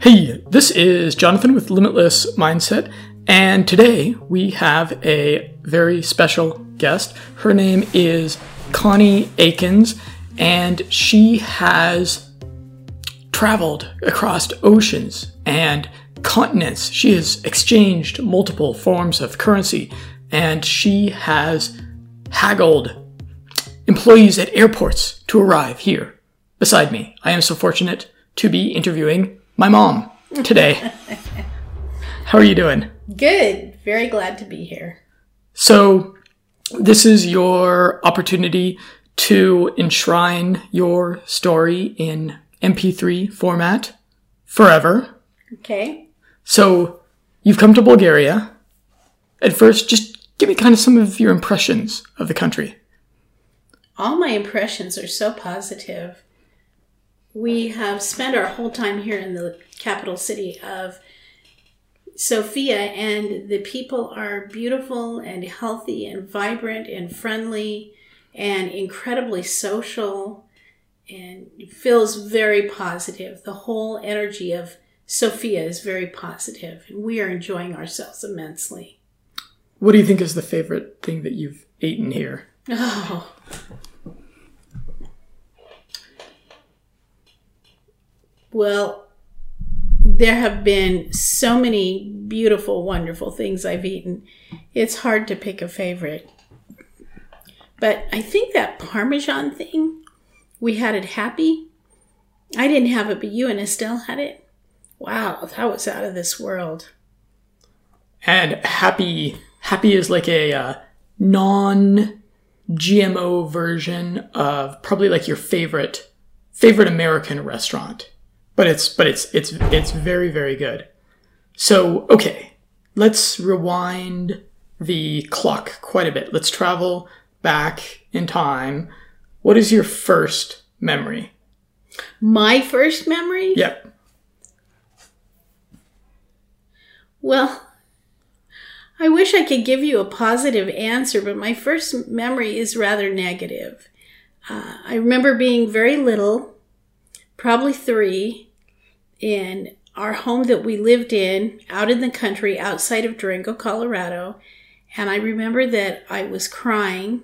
Hey, this is Jonathan with Limitless Mindset, and today we have a very special guest. Her name is Connie Akins, and she has traveled across oceans and continents. She has exchanged multiple forms of currency, and she has haggled employees at airports to arrive here beside me. I am so fortunate to be interviewing my mom today. How are you doing? Good. Very glad to be here. So, this is your opportunity to enshrine your story in MP3 format forever. Okay. So, you've come to Bulgaria. At first, just give me kind of some of your impressions of the country. All my impressions are so positive. We have spent our whole time here in the capital city of Sofia, and the people are beautiful and healthy and vibrant and friendly and incredibly social and feels very positive. The whole energy of Sofia is very positive, and we are enjoying ourselves immensely. What do you think is the favorite thing that you've eaten here? Oh. Well, there have been so many beautiful, wonderful things I've eaten. It's hard to pick a favorite. But I think that Parmesan thing, we had it happy. I didn't have it, but you and Estelle had it. Wow, that was out of this world. And happy, happy is like a uh, non GMO version of probably like your favorite favorite American restaurant. But it's but it's it's it's very very good. So, okay, let's rewind the clock quite a bit. Let's travel back in time. What is your first memory? My first memory? Yep. Well, I wish I could give you a positive answer, but my first memory is rather negative. Uh, I remember being very little, probably three, in our home that we lived in out in the country outside of Durango, Colorado. And I remember that I was crying.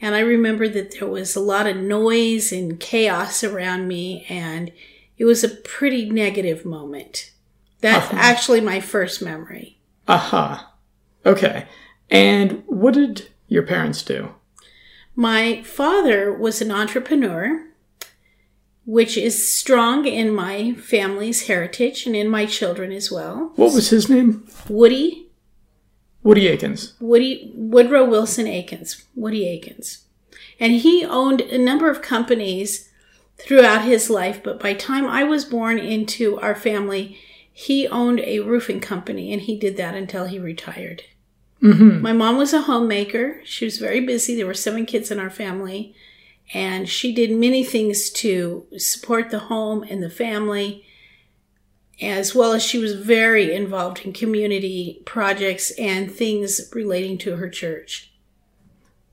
And I remember that there was a lot of noise and chaos around me. And it was a pretty negative moment. That's Uh-huh. actually my first memory. Aha. Okay. And what did your parents do? My father was an entrepreneur, which is strong in my family's heritage and in my children as well. What was his name? Woody, Woody Akins. Woody Woodrow Wilson Akins, Woody Akins. And he owned a number of companies throughout his life, but by time I was born into our family, he owned a roofing company and he did that until he retired. Mm-hmm. My mom was a homemaker. She was very busy. There were seven kids in our family, and she did many things to support the home and the family, as well as she was very involved in community projects and things relating to her church.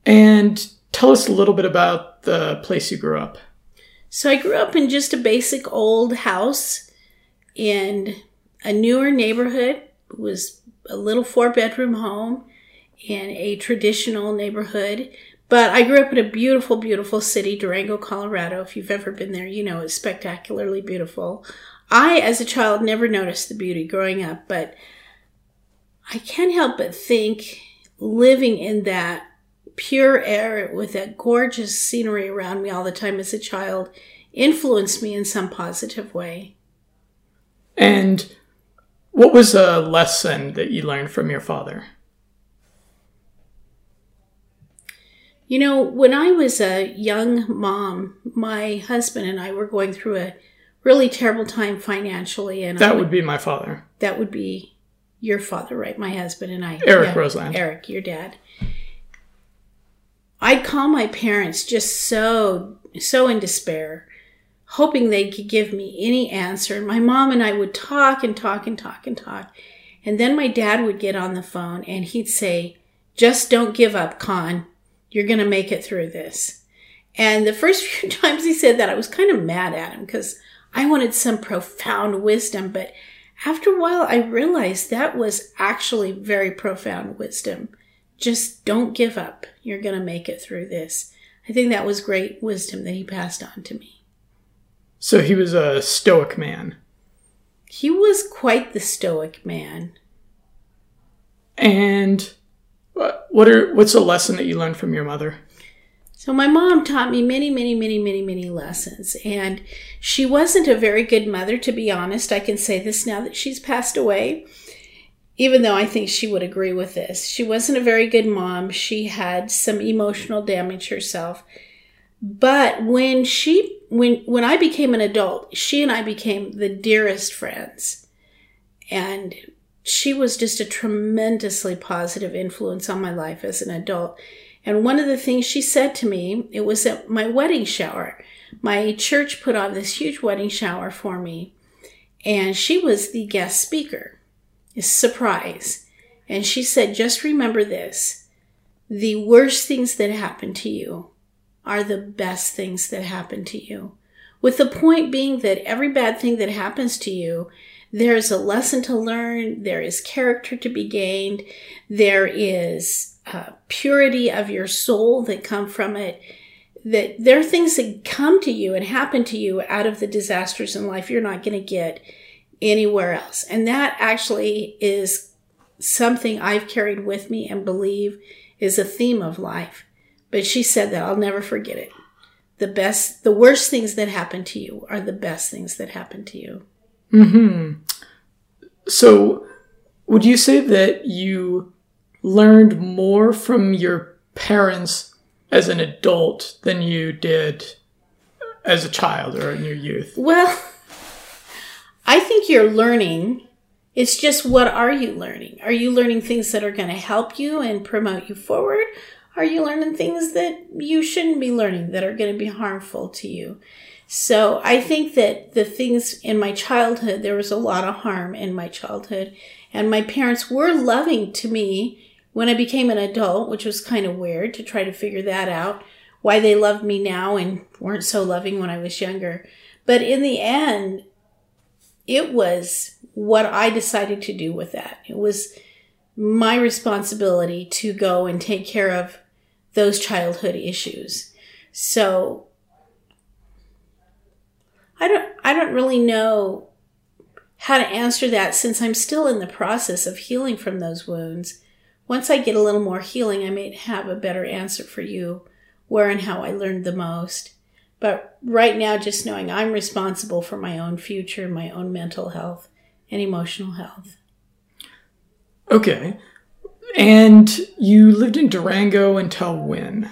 And tell us a little bit about the place you grew up. So I grew up in just a basic old house in a newer neighborhood. It was a little four bedroom home in a traditional neighborhood. But I grew up in a beautiful, beautiful city, Durango, Colorado. If you've ever been there, you know it's spectacularly beautiful. I, as a child, never noticed the beauty growing up, but I can't help but think living in that pure air with that gorgeous scenery around me all the time as a child influenced me in some positive way. And what was a lesson that you learned from your father? You know, when I was a young mom, my husband and I were going through a really terrible time financially, and I That would be my father. that would be your father, right? My husband and I. Eric Roseland. Eric, your dad. I'd call my parents just so so in despair, hoping they could give me any answer. And my mom and I would talk and talk and talk and talk. And then my dad would get on the phone and he'd say, Just don't give up, Con. You're going to make it through this. And the first few times he said that, I was kind of mad at him because I wanted some profound wisdom, but after a while, I realized that was actually very profound wisdom. Just don't give up. You're going to make it through this. I think that was great wisdom that he passed on to me. So he was a stoic man. He was quite the stoic man. And what are what's a lesson that you learned from your mother? So my mom taught me many, many, many, many, many lessons. And she wasn't a very good mother, to be honest. I can say this now that she's passed away, even though I think she would agree with this. She wasn't a very good mom. She had some emotional damage herself. But when she when when I became an adult, she and I became the dearest friends. And she was just a tremendously positive influence on my life as an adult. And one of the things she said to me, it was at my wedding shower. My church put on this huge wedding shower for me, and she was the guest speaker. Surprise. And she said, just remember this. The worst things that happen to you are the best things that happen to you. With the point being that every bad thing that happens to you, there's a lesson to learn, there is character to be gained, there is uh, purity of your soul that come from it. That there are things that come to you and happen to you out of the disasters in life you're not going to get anywhere else. And that actually is something i've carried with me and believe is a theme of life. But she said that i'll never forget it. The best the worst things that happen to you are the best things that happen to you hmm so would you say that you learned more from your parents as an adult than you did as a child or in your youth? Well, I think you're learning. It's just what are you learning? Are you learning things that are going to help you and promote you forward? Are you learning things that you shouldn't be learning that are going to be harmful to you? So I think that the things in my childhood, there was a lot of harm in my childhood, and my parents were loving to me when I became an adult, which was kind of weird to try to figure that out, why they loved me now and weren't so loving when I was younger. But in the end, it was what I decided to do with that. It was my responsibility to go and take care of those childhood issues. So I don't I don't really know how to answer that since I'm still in the process of healing from those wounds. Once I get a little more healing, I may have a better answer for you where and how I learned the most. But right now, just knowing I'm responsible for my own future, my own mental health, and emotional health. Okay. And you lived in Durango until when?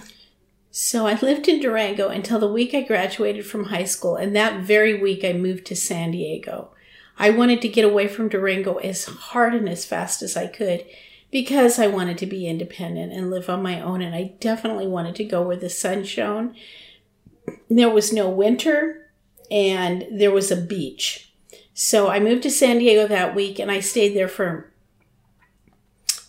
So I lived in Durango until the week I graduated from high school, and that very week I moved to San Diego. I wanted to get away from Durango as hard and as fast as I could because I wanted to be independent and live on my own. And I definitely wanted to go where the sun shone. There was no winter and there was a beach. So I moved to San Diego that week and I stayed there for,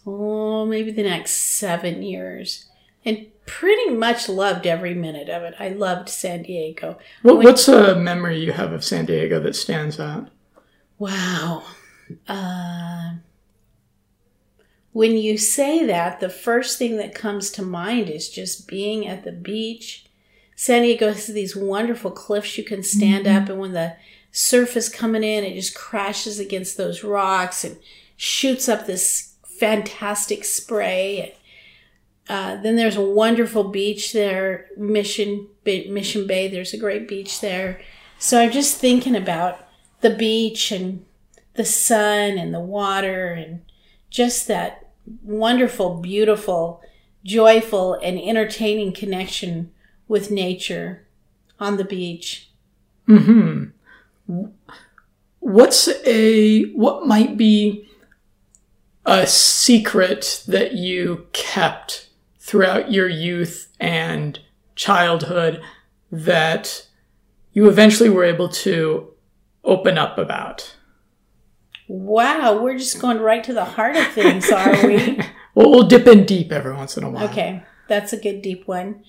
oh, maybe the next seven years. And pretty much loved every minute of it. I loved San Diego. What, what's a memory you have of San Diego that stands out? Wow. Uh, when you say that, the first thing that comes to mind is just being at the beach. San Diego has these wonderful cliffs you can stand mm-hmm. up, and when the surf is coming in, it just crashes against those rocks and shoots up this fantastic spray. Uh, then there's a wonderful beach there, Mission Mission Bay. There's a great beach there. So I'm just thinking about the beach and the sun and the water and just that wonderful, beautiful, joyful, and entertaining connection with nature on the beach. Hmm. What's a what might be a secret that you kept throughout your youth and childhood that you eventually were able to open up about? Wow, we're just going right to the heart of things, are we? well, we'll dip in deep every once in a while. Okay, that's a good deep one.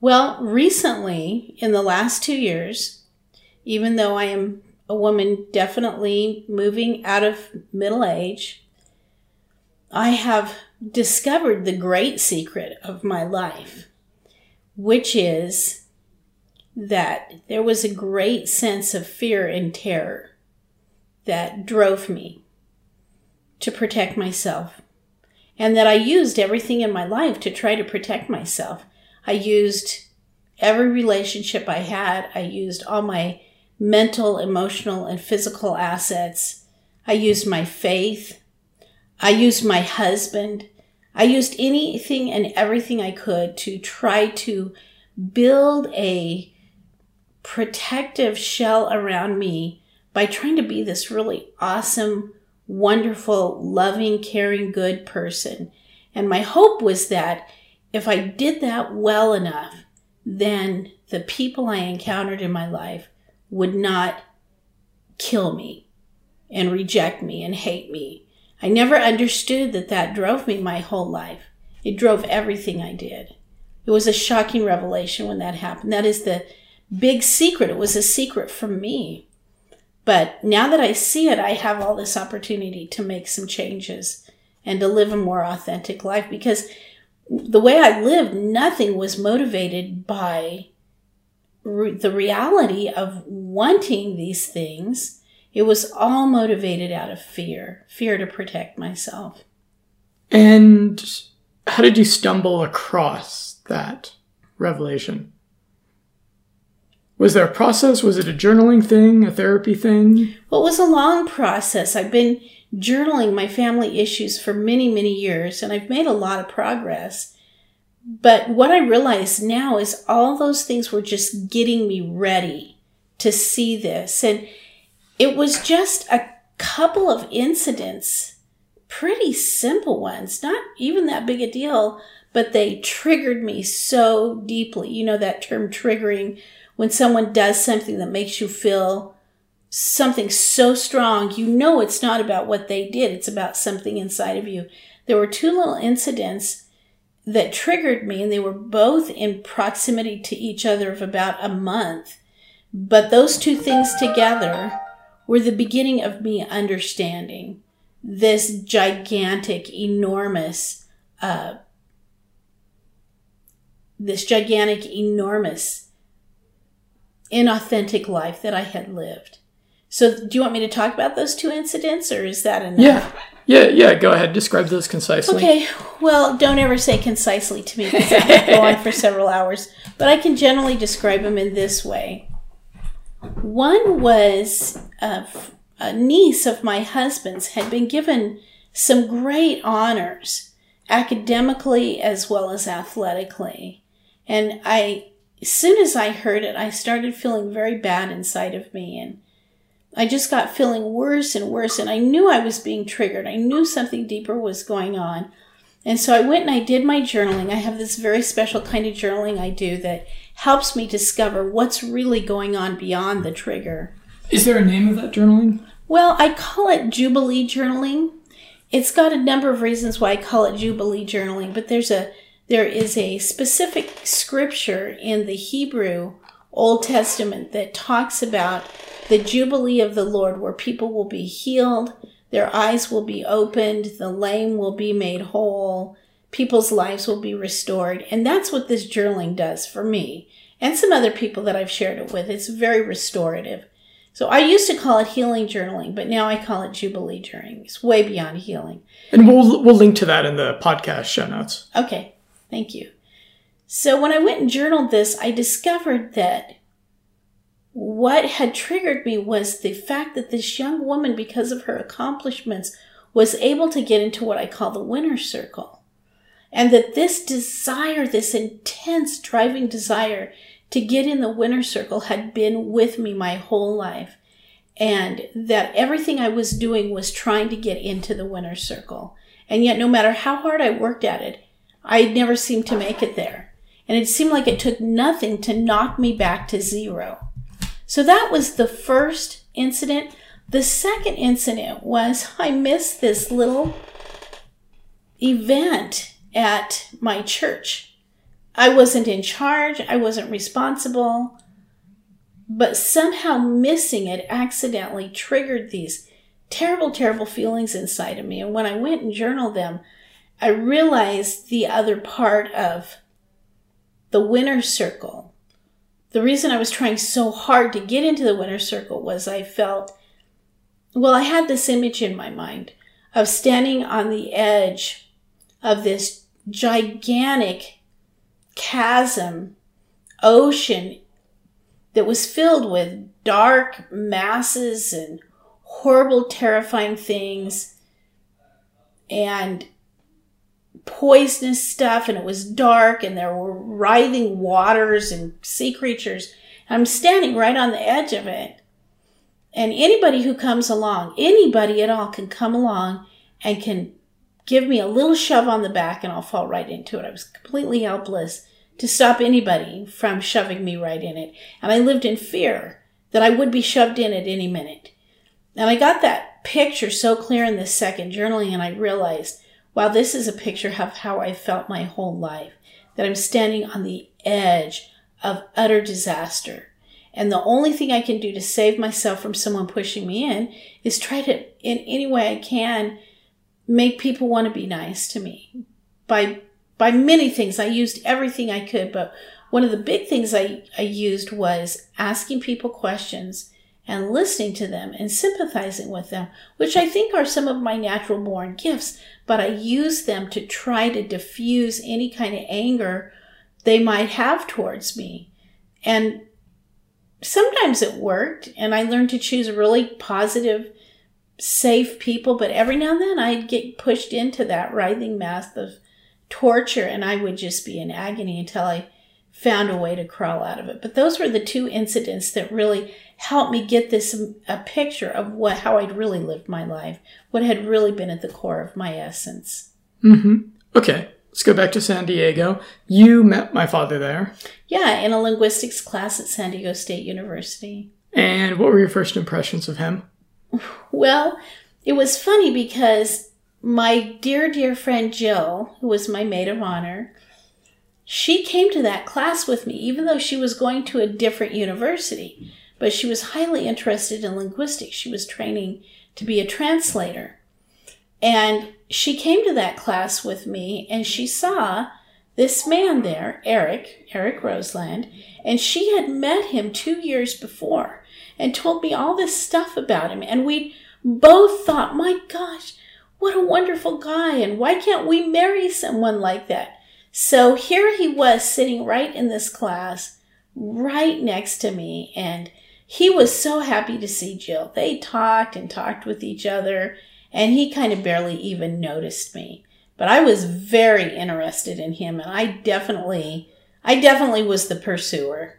Well, recently, in the last two years, even though I am a woman definitely moving out of middle age. I have discovered the great secret of my life, which is that there was a great sense of fear and terror that drove me to protect myself. And that I used everything in my life to try to protect myself. I used every relationship I had, I used all my mental, emotional, and physical assets. I used my faith. I used my husband. I used anything and everything I could to try to build a protective shell around me by trying to be this really awesome, wonderful, loving, caring, good person. And my hope was that if I did that well enough, then the people I encountered in my life would not kill me and reject me and hate me. I never understood that that drove me my whole life. It drove everything I did. It was a shocking revelation when that happened. That is the big secret. It was a secret from me. But now that I see it, I have all this opportunity to make some changes and to live a more authentic life because the way I lived, nothing was motivated by re- the reality of wanting these things. It was all motivated out of fear, fear to protect myself. And how did you stumble across that revelation? Was there a process? Was it a journaling thing, a therapy thing? Well, it was a long process. I've been journaling my family issues for many, many years, and I've made a lot of progress. But what I realize now is all those things were just getting me ready to see this. And it was just a couple of incidents, pretty simple ones, not even that big a deal, but they triggered me so deeply. You know, that term triggering when someone does something that makes you feel something so strong, you know it's not about what they did, it's about something inside of you. There were two little incidents that triggered me, and they were both in proximity to each other of about a month. But those two things together were the beginning of me understanding this gigantic, enormous, uh, this gigantic, enormous inauthentic life that I had lived. So, do you want me to talk about those two incidents, or is that enough? Yeah, yeah, yeah. Go ahead. Describe those concisely. Okay. Well, don't ever say concisely to me because I could go on for several hours. But I can generally describe them in this way. One was uh, a, a niece of my husband's had been given some great honors, academically as well as athletically, and I as soon as I heard it, I started feeling very bad inside of me. And I just got feeling worse and worse. And I knew I was being triggered. I knew something deeper was going on. And so I went and I did my journaling. I have this very special kind of journaling I do that helps me discover what's really going on beyond the trigger. Is there a name of that journaling? Well, I call it Jubilee journaling. It's got a number of reasons why I call it Jubilee journaling, but there's a there is a specific scripture in the Hebrew Old Testament that talks about the Jubilee of the Lord, where people will be healed, their eyes will be opened, the lame will be made whole, people's lives will be restored. And that's what this journaling does for me and some other people that I've shared it with. It's very restorative. So I used to call it healing journaling, but now I call it Jubilee journaling. It's way beyond healing. And we'll we'll link to that in the podcast show notes. Okay. Thank you. So when I went and journaled this, I discovered that what had triggered me was the fact that this young woman, because of her accomplishments, was able to get into what I call the winner's circle. And that this desire, this intense driving desire to get in the winner's circle had been with me my whole life. And that everything I was doing was trying to get into the winner's circle. And yet, no matter how hard I worked at it, I never seemed to make it there. And it seemed like it took nothing to knock me back to zero. So that was the first incident. The second incident was I missed this little event at my church. I wasn't in charge, I wasn't responsible. but somehow missing it accidentally triggered these terrible, terrible feelings inside of me. And when I went and journaled them, I realized the other part of the winner's circle. The reason I was trying so hard to get into the winner's circle was I felt, well, I had this image in my mind of standing on the edge of this gigantic chasm, ocean that was filled with dark masses and horrible, terrifying things and poisonous stuff. And it was dark and there were writhing waters and sea creatures. I'm standing right on the edge of it. And anybody who comes along, anybody at all can come along and can give me a little shove on the back and I'll fall right into it. I was completely helpless to stop anybody from shoving me right in it. And I lived in fear that I would be shoved in at any minute. And I got that picture so clear in this second journaling, and I realized, wow, this is a picture of how I felt my whole life. That I'm standing on the edge of utter disaster. And the only thing I can do to save myself from someone pushing me in is try to, in any way I can, make people want to be nice to me by by many things. I used everything I could, but one of the big things I, I used was asking people questions and listening to them and sympathizing with them, which I think are some of my natural born gifts, but I use them to try to diffuse any kind of anger they might have towards me. And sometimes it worked, and I learned to choose really positive, safe people, but every now and then I'd get pushed into that writhing mass of torture and I would just be in agony until I found a way to crawl out of it. But those were the two incidents that really helped me get this a picture of what how I'd really lived my life, what had really been at the core of my essence. Mm-hmm. Okay, let's go back to San Diego. You met my father there. Yeah, in a linguistics class at San Diego State University. And what were your first impressions of him? Well, it was funny because my dear, dear friend Jill, who was my maid of honor, she came to that class with me, even though she was going to a different university. But she was highly interested in linguistics. She was training to be a translator. And she came to that class with me and she saw this man there, Eric, Eric Roseland, and she had met him two years before and told me all this stuff about him. And we both thought, my gosh, what a wonderful guy, and why can't we marry someone like that? So here he was sitting right in this class, right next to me, and he was so happy to see Jill. They talked and talked with each other, and he kind of barely even noticed me. But I was very interested in him, and I definitely, I definitely was the pursuer.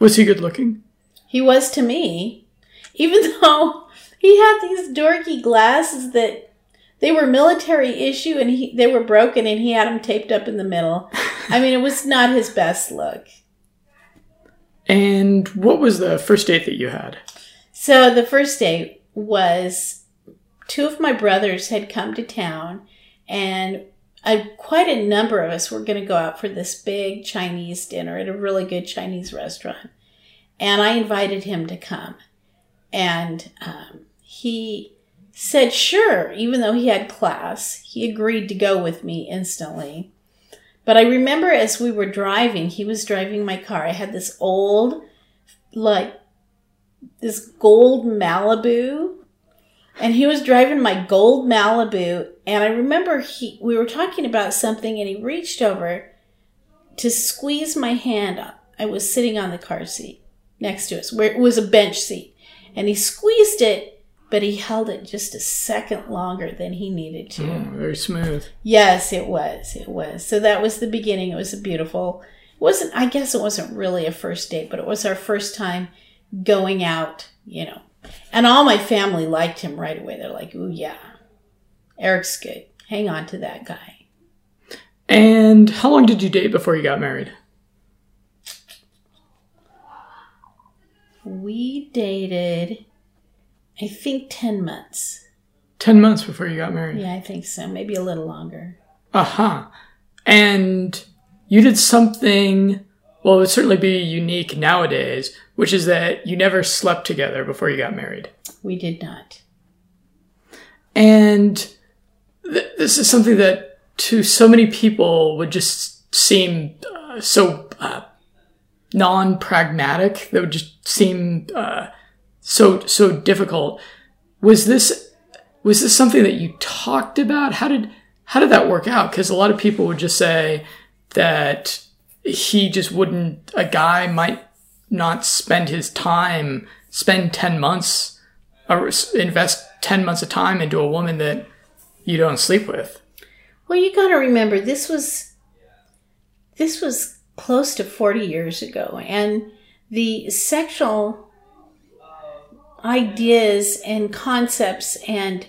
Was he good looking? He was to me, even though he had these dorky glasses that they were military issue and he, they were broken and he had them taped up in the middle. I mean, it was not his best look. And what was the first date that you had? So the first date was two of my brothers had come to town and a, quite a number of us were going to go out for this big Chinese dinner at a really good Chinese restaurant. And I invited him to come. And um, he said sure, even though he had class. He agreed to go with me instantly. But I remember as we were driving, he was driving my car. I had this old, like, this gold Malibu. And he was driving my gold Malibu. And I remember he, we were talking about something and he reached over to squeeze my hand. I was sitting on the car seat next to us, where it was a bench seat. And he squeezed it but he held it just a second longer than he needed to. Oh, very smooth. Yes, it was. It was. So that was the beginning. It was a beautiful. It wasn't. I guess it wasn't really a first date, but it was our first time going out. You know, and all my family liked him right away. They're like, "Ooh, yeah, Eric's good. Hang on to that guy." And how long did you date before you got married? We dated I think 10 months. 10 months before you got married? Yeah, I think so. Maybe a little longer. Uh huh. And you did something well, it would certainly be unique nowadays, which is that you never slept together before you got married. We did not. And th- this is something that to so many people would just seem uh, so uh, non-pragmatic. That would just seem uh, so so difficult. Was this was this something that you talked about? How did how did that work out? Because a lot of people would just say that he just wouldn't. A guy might not spend his time spend ten months or invest ten months of time into a woman that you don't sleep with. Well, you got to remember this was this was close to 40 years ago and the sexual ideas and concepts and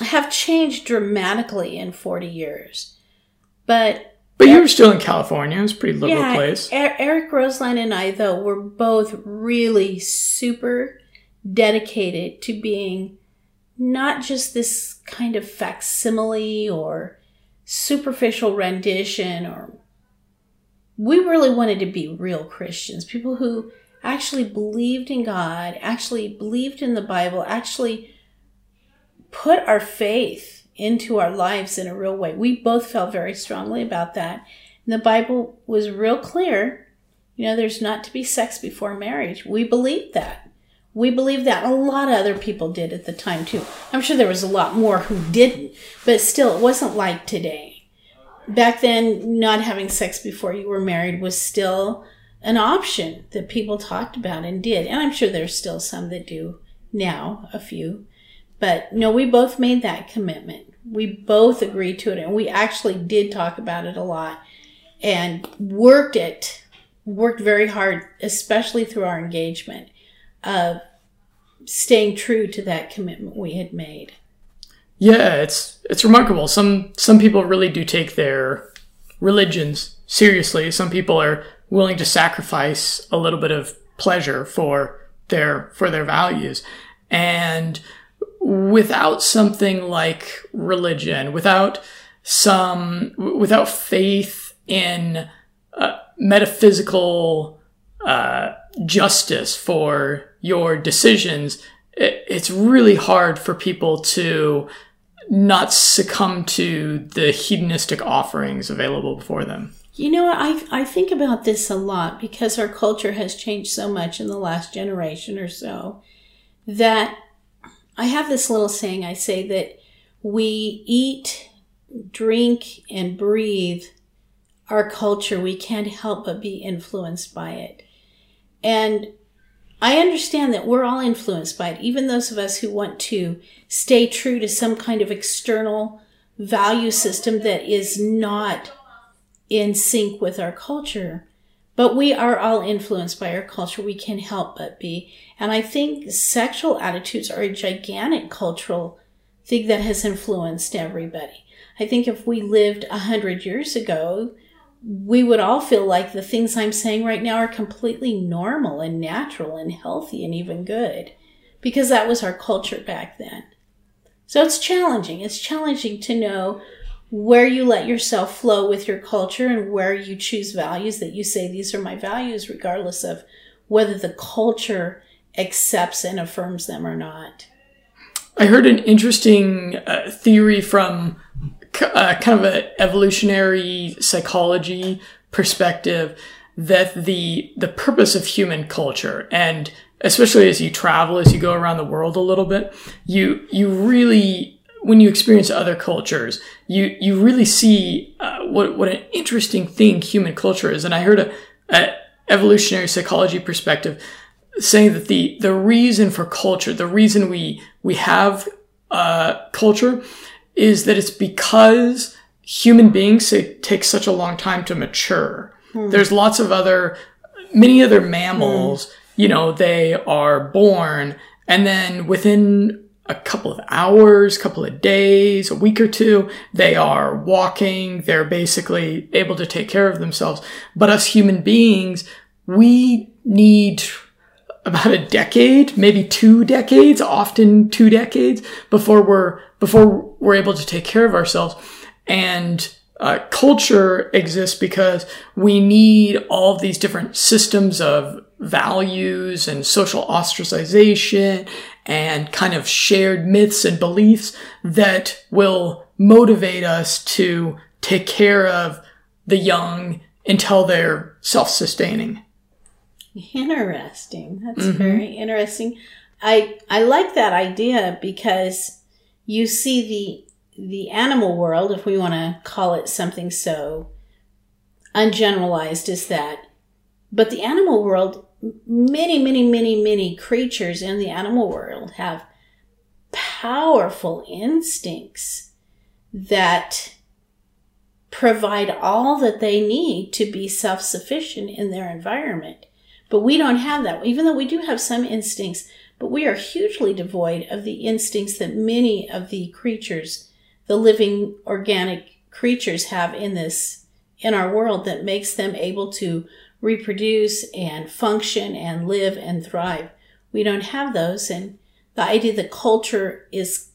have changed dramatically in 40 years. But But you were still in California. It's a pretty liberal yeah, place. Eric Roseland and I, though, were both really super dedicated to being not just this kind of facsimile or superficial rendition or we really wanted to be real Christians, people who actually believed in God, actually believed in the Bible, actually put our faith into our lives in a real way. We both felt very strongly about that. And the Bible was real clear. You know, there's not to be sex before marriage. We believed that. We believed that. A lot of other people did at the time, too. I'm sure there was a lot more who didn't, but still, it wasn't like today. Back then, not having sex before you were married was still an option that people talked about and did. And I'm sure there's still some that do now, a few. But no, we both made that commitment. We both agreed to it, and we actually did talk about it a lot and worked it, worked very hard, especially through our engagement, of staying true to that commitment we had made. Yeah, it's it's remarkable. Some some people really do take their religions seriously. Some people are willing to sacrifice a little bit of pleasure for their for their values. And without something like religion, without some without faith in uh, metaphysical uh, justice for your decisions, it, it's really hard for people to not succumb to the hedonistic offerings available before them. You know, I, I think about this a lot because our culture has changed so much in the last generation or so that I have this little saying I say that we eat, drink, and breathe our culture. We can't help but be influenced by it. And I understand that we're all influenced by it, even those of us who want to stay true to some kind of external value system that is not in sync with our culture. But we are all influenced by our culture. We can't help but be. And I think sexual attitudes are a gigantic cultural thing that has influenced everybody. I think if we lived a hundred years ago, we would all feel like the things I'm saying right now are completely normal and natural and healthy and even good because that was our culture back then. So it's challenging. It's challenging to know where you let yourself flow with your culture and where you choose values that you say, these are my values, regardless of whether the culture accepts and affirms them or not. I heard an interesting uh, theory from uh, kind of an evolutionary psychology perspective that the the purpose of human culture and especially as you travel as you go around the world a little bit you you really when you experience other cultures you you really see uh, what what an interesting thing human culture is. And i heard a, a evolutionary psychology perspective saying that the the reason for culture the reason we we have uh, culture is that it's because human beings take such a long time to mature. Hmm. There's lots of other, many other mammals, hmm. you know, they are born and then within a couple of hours, couple of days, a week or two, they are walking. They're basically able to take care of themselves. But us human beings, we need about a decade, maybe two decades, often two decades before we're, before we're able to take care of ourselves. And uh, culture exists because we need all these different systems of values and social ostracization and kind of shared myths and beliefs that will motivate us to take care of the young until they're self-sustaining. Interesting. That's mm-hmm. very interesting. I I like that idea because you see the the animal world, if we want to call it something so ungeneralized as that. But the animal world, many, many, many, many creatures in the animal world have powerful instincts that provide all that they need to be self sufficient in their environment. But we don't have that, even though we do have some instincts, but we are hugely devoid of the instincts that many of the creatures the living organic creatures have in this in our world that makes them able to reproduce and function and live and thrive. We don't have those and the idea that culture is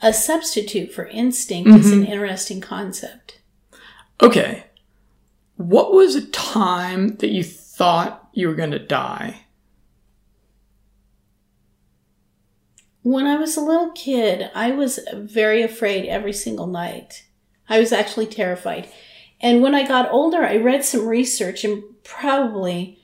a substitute for instinct mm-hmm. is an mm-hmm. interesting concept. Okay. What was a time that you thought you were going to die? When I was a little kid, I was very afraid every single night. I was actually terrified. And when I got older, I read some research, and probably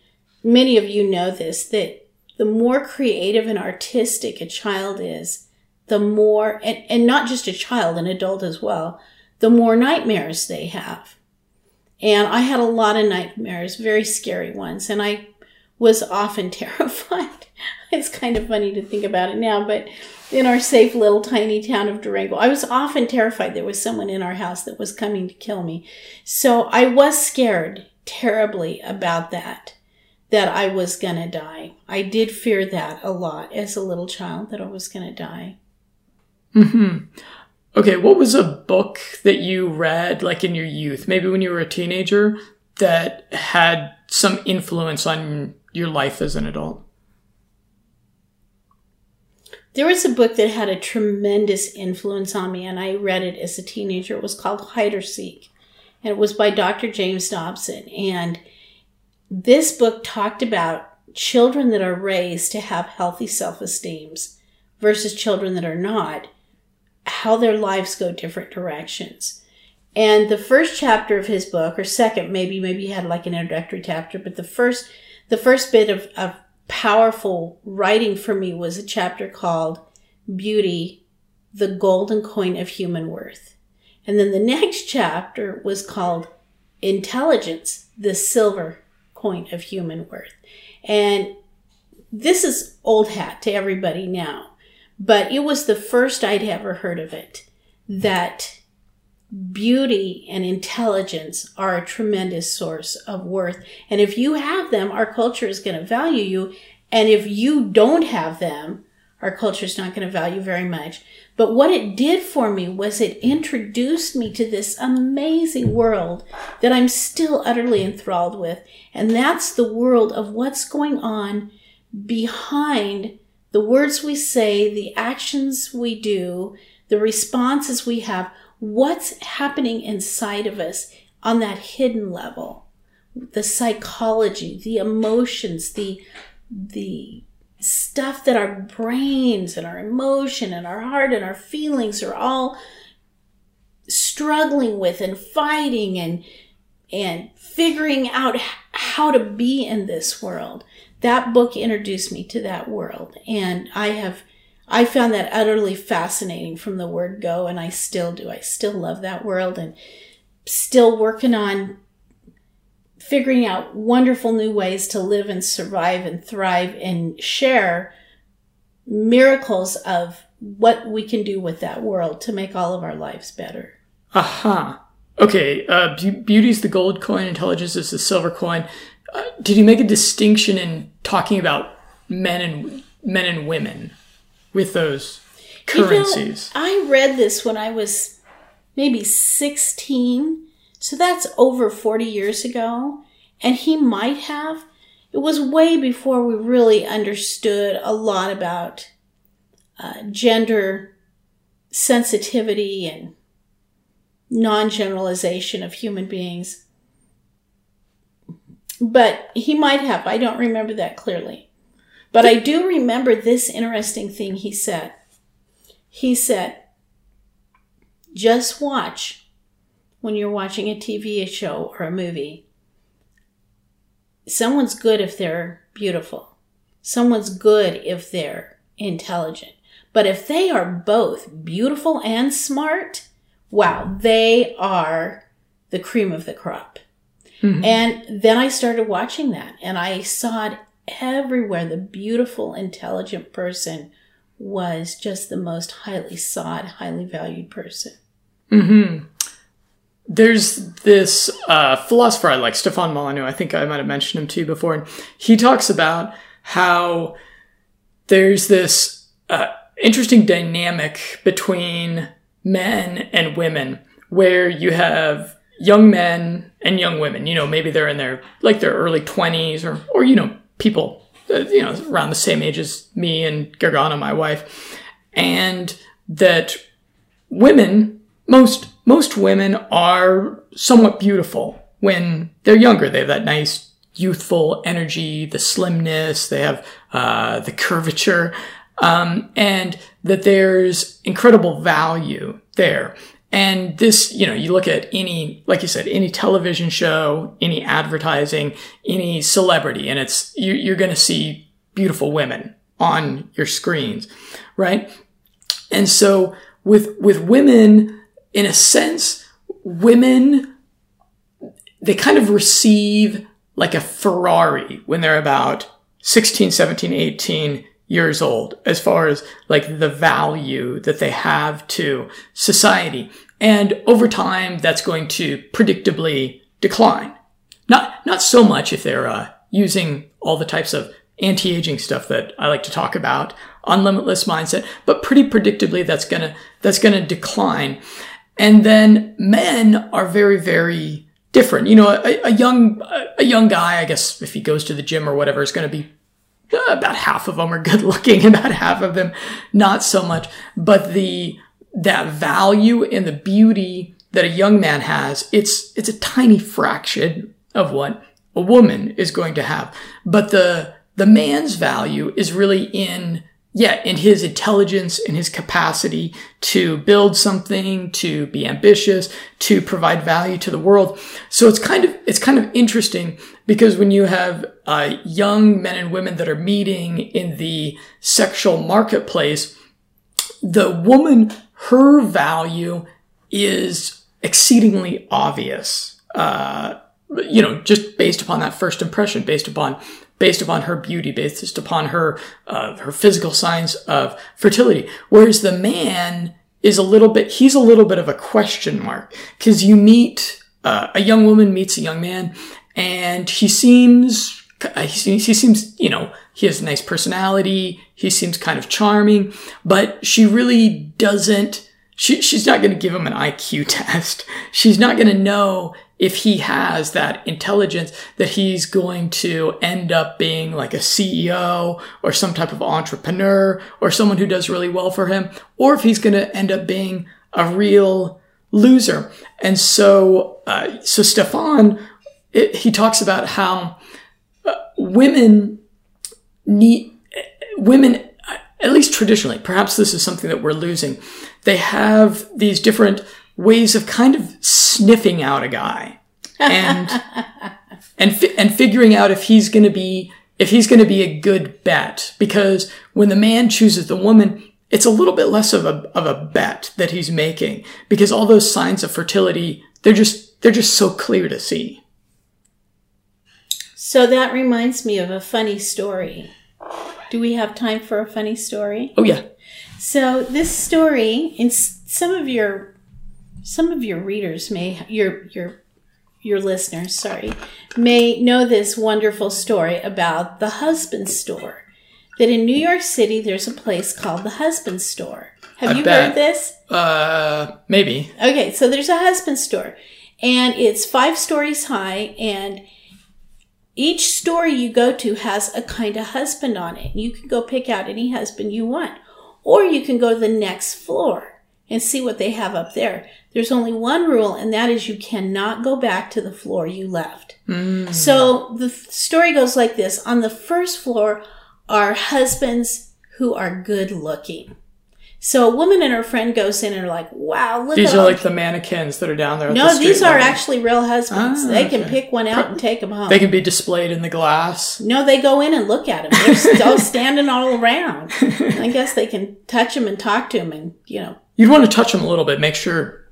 many of you know this that the more creative and artistic a child is, the more, and, and not just a child, an adult as well, the more nightmares they have. And I had a lot of nightmares, very scary ones, and I was often terrified. it's kind of funny to think about it now, but in our safe little tiny town of Durango, I was often terrified there was someone in our house that was coming to kill me. So I was scared terribly about that, that I was going to die. I did fear that a lot as a little child, that I was going to die. Hmm. Okay, what was a book that you read like in your youth, maybe when you were a teenager, that had some influence on your life as an adult? There was a book that had a tremendous influence on me, and I read it as a teenager. It was called Hide or Seek, and it was by Dr. James Dobson. And this book talked about children that are raised to have healthy self esteems versus children that are not, how their lives go different directions. And the first chapter of his book, or second, maybe, maybe he had like an introductory chapter, but the first, the first bit of, of powerful writing for me was a chapter called Beauty, the Golden Coin of Human Worth. And then the next chapter was called Intelligence, the Silver Coin of Human Worth. And this is old hat to everybody now, but it was the first I'd ever heard of it that beauty and intelligence are a tremendous source of worth. And if you have them, our culture is going to value you. And if you don't have them, our culture is not going to value very much. But what it did for me was it introduced me to this amazing world that I'm still utterly enthralled with. And that's the world of what's going on behind the words we say, the actions we do, the responses we have what's happening inside of us on that hidden level? The psychology the emotions the the stuff that our brains and our emotion and our heart and our feelings are all struggling with and fighting and and figuring out how to be in this world that book introduced me to that world and i have I found that utterly fascinating from the word go, and I still do. I still love that world and still working on figuring out wonderful new ways to live and survive and thrive and share miracles of what we can do with that world to make all of our lives better. Aha. Okay, uh, beauty's the gold coin, intelligence is the silver coin. Did you make a distinction in talking about men and men and women? with those currencies. You know, I read this when I was maybe 16. So that's over 40 years ago. And he might have. It was way before we really understood a lot about uh, gender sensitivity and non generalization of human beings. But he might have. I don't remember that clearly. But I do remember this interesting thing he said. He said, just watch when you're watching a TV show or a movie. Someone's good if they're beautiful. Someone's good if they're intelligent. But if they are both beautiful and smart, wow, they are the cream of the crop. Mm-hmm. And then I started watching that and I saw it everywhere. The beautiful, intelligent person was just the most highly sought, highly valued person. Hmm. There's this uh, philosopher I like, Stefan Molyneux. I think I might have mentioned him to you before, and he talks about how there's this uh, interesting dynamic between men and women, where you have young men and young women. You know, maybe they're in their like their early twenties, or or you know, people uh, you know around the same age as me and Gargana, my wife, and that women most most women are somewhat beautiful when they're younger. They have that nice youthful energy, the slimness, they have uh, the curvature, um, and that there's incredible value there. And this, you know, you look at any, like you said, any television show, any advertising, any celebrity, and it's, you, you're going to see beautiful women on your screens, right? And so with, with women, in a sense, women, they kind of receive like a Ferrari when they're about 16, 17, 18 years old, as far as like the value that they have to society. And over time, that's going to predictably decline. Not, not so much if they're, uh, using all the types of anti-aging stuff that I like to talk about on limitless mindset, but pretty predictably that's gonna, that's gonna decline. And then men are very, very different. You know, a, a young, a young guy, I guess, if he goes to the gym or whatever, is going to be uh, about half of them are good looking, about half of them not so much. But the that value and the beauty that a young man has, it's it's a tiny fraction of what a woman is going to have. But the the man's value is really in yeah, in his intelligence and his capacity to build something, to be ambitious, to provide value to the world. So it's kind of, it's kind of interesting because when you have uh, young men and women that are meeting in the sexual marketplace, the woman, her value is exceedingly obvious. Uh, you know, just based upon that first impression, based upon based upon her beauty, based upon her uh, her physical signs of fertility. Whereas the man is a little bit he's a little bit of a question mark because you meet uh, a young woman meets a young man and he seems he seems you know he has a nice personality he seems kind of charming but she really doesn't she, she's not going to give him an IQ test. She's not going to know if he has that intelligence that he's going to end up being like a CEO or some type of entrepreneur or someone who does really well for him, or if he's going to end up being a real loser. And so, uh, so Stefan, it, he talks about how uh, women need, women, at least traditionally, perhaps this is something that we're losing. They have these different ways of kind of sniffing out a guy and and fi- and figuring out if he's going to be if he's going to be a good bet. Because when the man chooses the woman it's a little bit less of a of a bet that he's making. Because all those signs of fertility they're just they're just so clear to see. So that reminds me of a funny story do we have time for a funny story oh yeah so this story in some of your some of your readers may your your your listeners, sorry, may know this wonderful story about the husband store. That in New York City there's a place called the husband store. Have I you bet. heard this? Uh, maybe. Okay, so there's a husband store, and it's five stories high, and each story you go to has a kind of husband on it. You can go pick out any husband you want, or you can go to the next floor and see what they have up there. There's only one rule, and that is you cannot go back to the floor you left. Hmm. So the story goes like this On the first floor are husbands who are good looking. So a woman and her friend goes in and are like, wow, look These at are like the mannequins that are down there. At the No, these are level. actually real husbands. Ah, they can okay. pick one out and take them home. They can be displayed in the glass. no, they go in and look at them. They're still standing all around. I guess they can touch them and talk to them and, you know, You'd want to touch them a little bit, make sure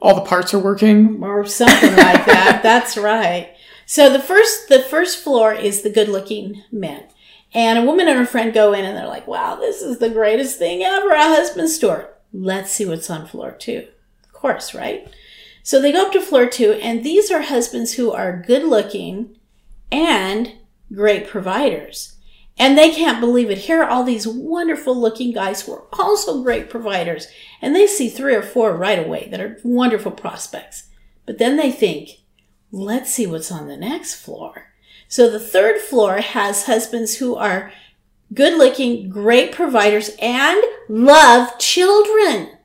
all the parts are working. or something like that. That's right. So the first the first floor is the good looking men. And a woman and her friend go in and they're like, wow, this is the greatest thing ever, a husband store. Let's see what's on floor two. Of course, right? So they go up to floor two, and these are husbands who are good looking and great providers. And they can't believe it. Here are all these wonderful looking guys who are also great providers. And they see three or four right away that are wonderful prospects. But then they think, let's see what's on the next floor. So the third floor has husbands who are good looking, great providers, and love children.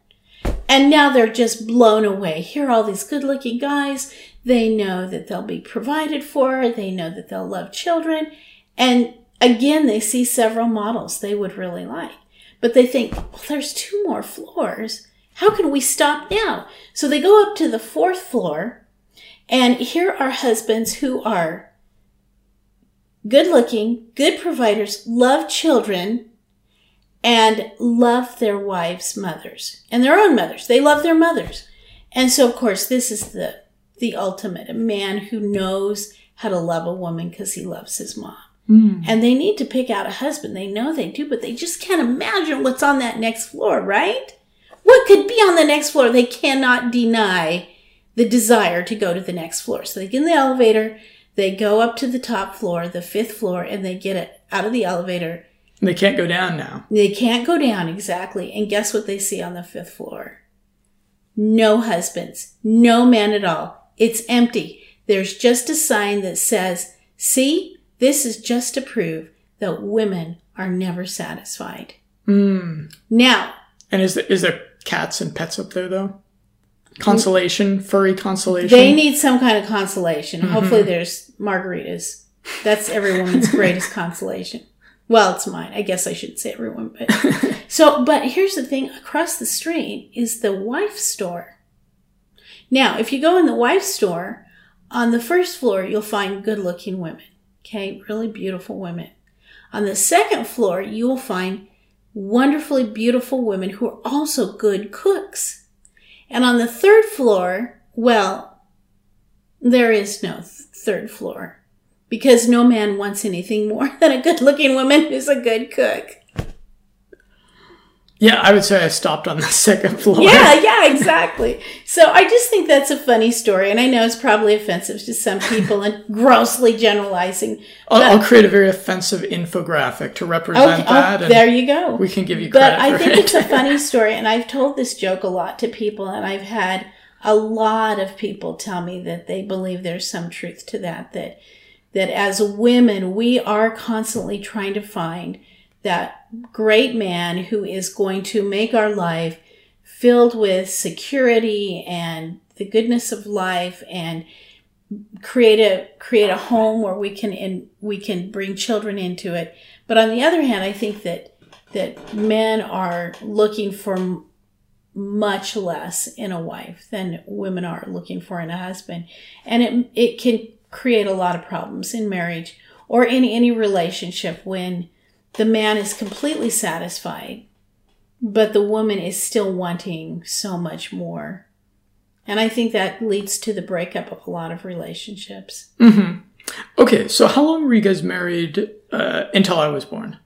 And now they're just blown away. Here are all these good looking guys. They know that they'll be provided for. They know that they'll love children. And again, they see several models they would really like. But they think, well, there's two more floors. How can we stop now? So they go up to the fourth floor, and here are husbands who are good looking, good providers, love children, and love their wives' mothers and their own mothers. They love their mothers. And so, of course, this is the, the ultimate a man who knows how to love a woman because he loves his mom. Hmm. And they need to pick out a husband. They know they do, but they just can't imagine what's on that next floor, right? What could be on the next floor? They cannot deny the desire to go to the next floor. So they get in the elevator, they go up to the top floor, the fifth floor, and they get it out of the elevator. They can't go down now. They can't go down exactly. And guess what they see on the fifth floor? No husbands, no man at all. It's empty. There's just a sign that says, see, this is just to prove that women are never satisfied. Mm. Now, And is there, is there cats and pets up there though? Consolation, furry consolation. they need some kind of consolation. Hopefully there's margaritas. That's every woman's greatest consolation. Well, it's mine. I guess I shouldn't say everyone, but so but here's the thing, across the street is the wife store. Now, if you go in the wife store, on the first floor you'll find good-looking women. Okay, really beautiful women. On the second floor, you will find wonderfully beautiful women who are also good cooks. And on the third floor, well, there is no third floor because no man wants anything more than a good looking woman who's a good cook. yeah, I would say I stopped on the second floor. Yeah, yeah, exactly. So I just think that's a funny story. And I know it's probably offensive to some people and grossly generalizing. I'll, I'll create a very offensive infographic to represent Okay, oh, that. and there you go. we can give you credit. But I think it. it's a funny story, and I've told this joke a lot to people, and I've had a lot of people tell me that they believe there's some truth to that. That that as women, we are constantly trying to find that great man who is going to make our life filled with security and the goodness of life and create a create a home where we can in, we can bring children into it. But on the other hand, I think that that men are looking for much less in a wife than women are looking for in a husband, and it it can create a lot of problems in marriage or in any relationship when the man is completely satisfied, but the woman is still wanting so much more. And I think that leads to the breakup of a lot of relationships. hmm Okay, so how long were you guys married uh, until I was born?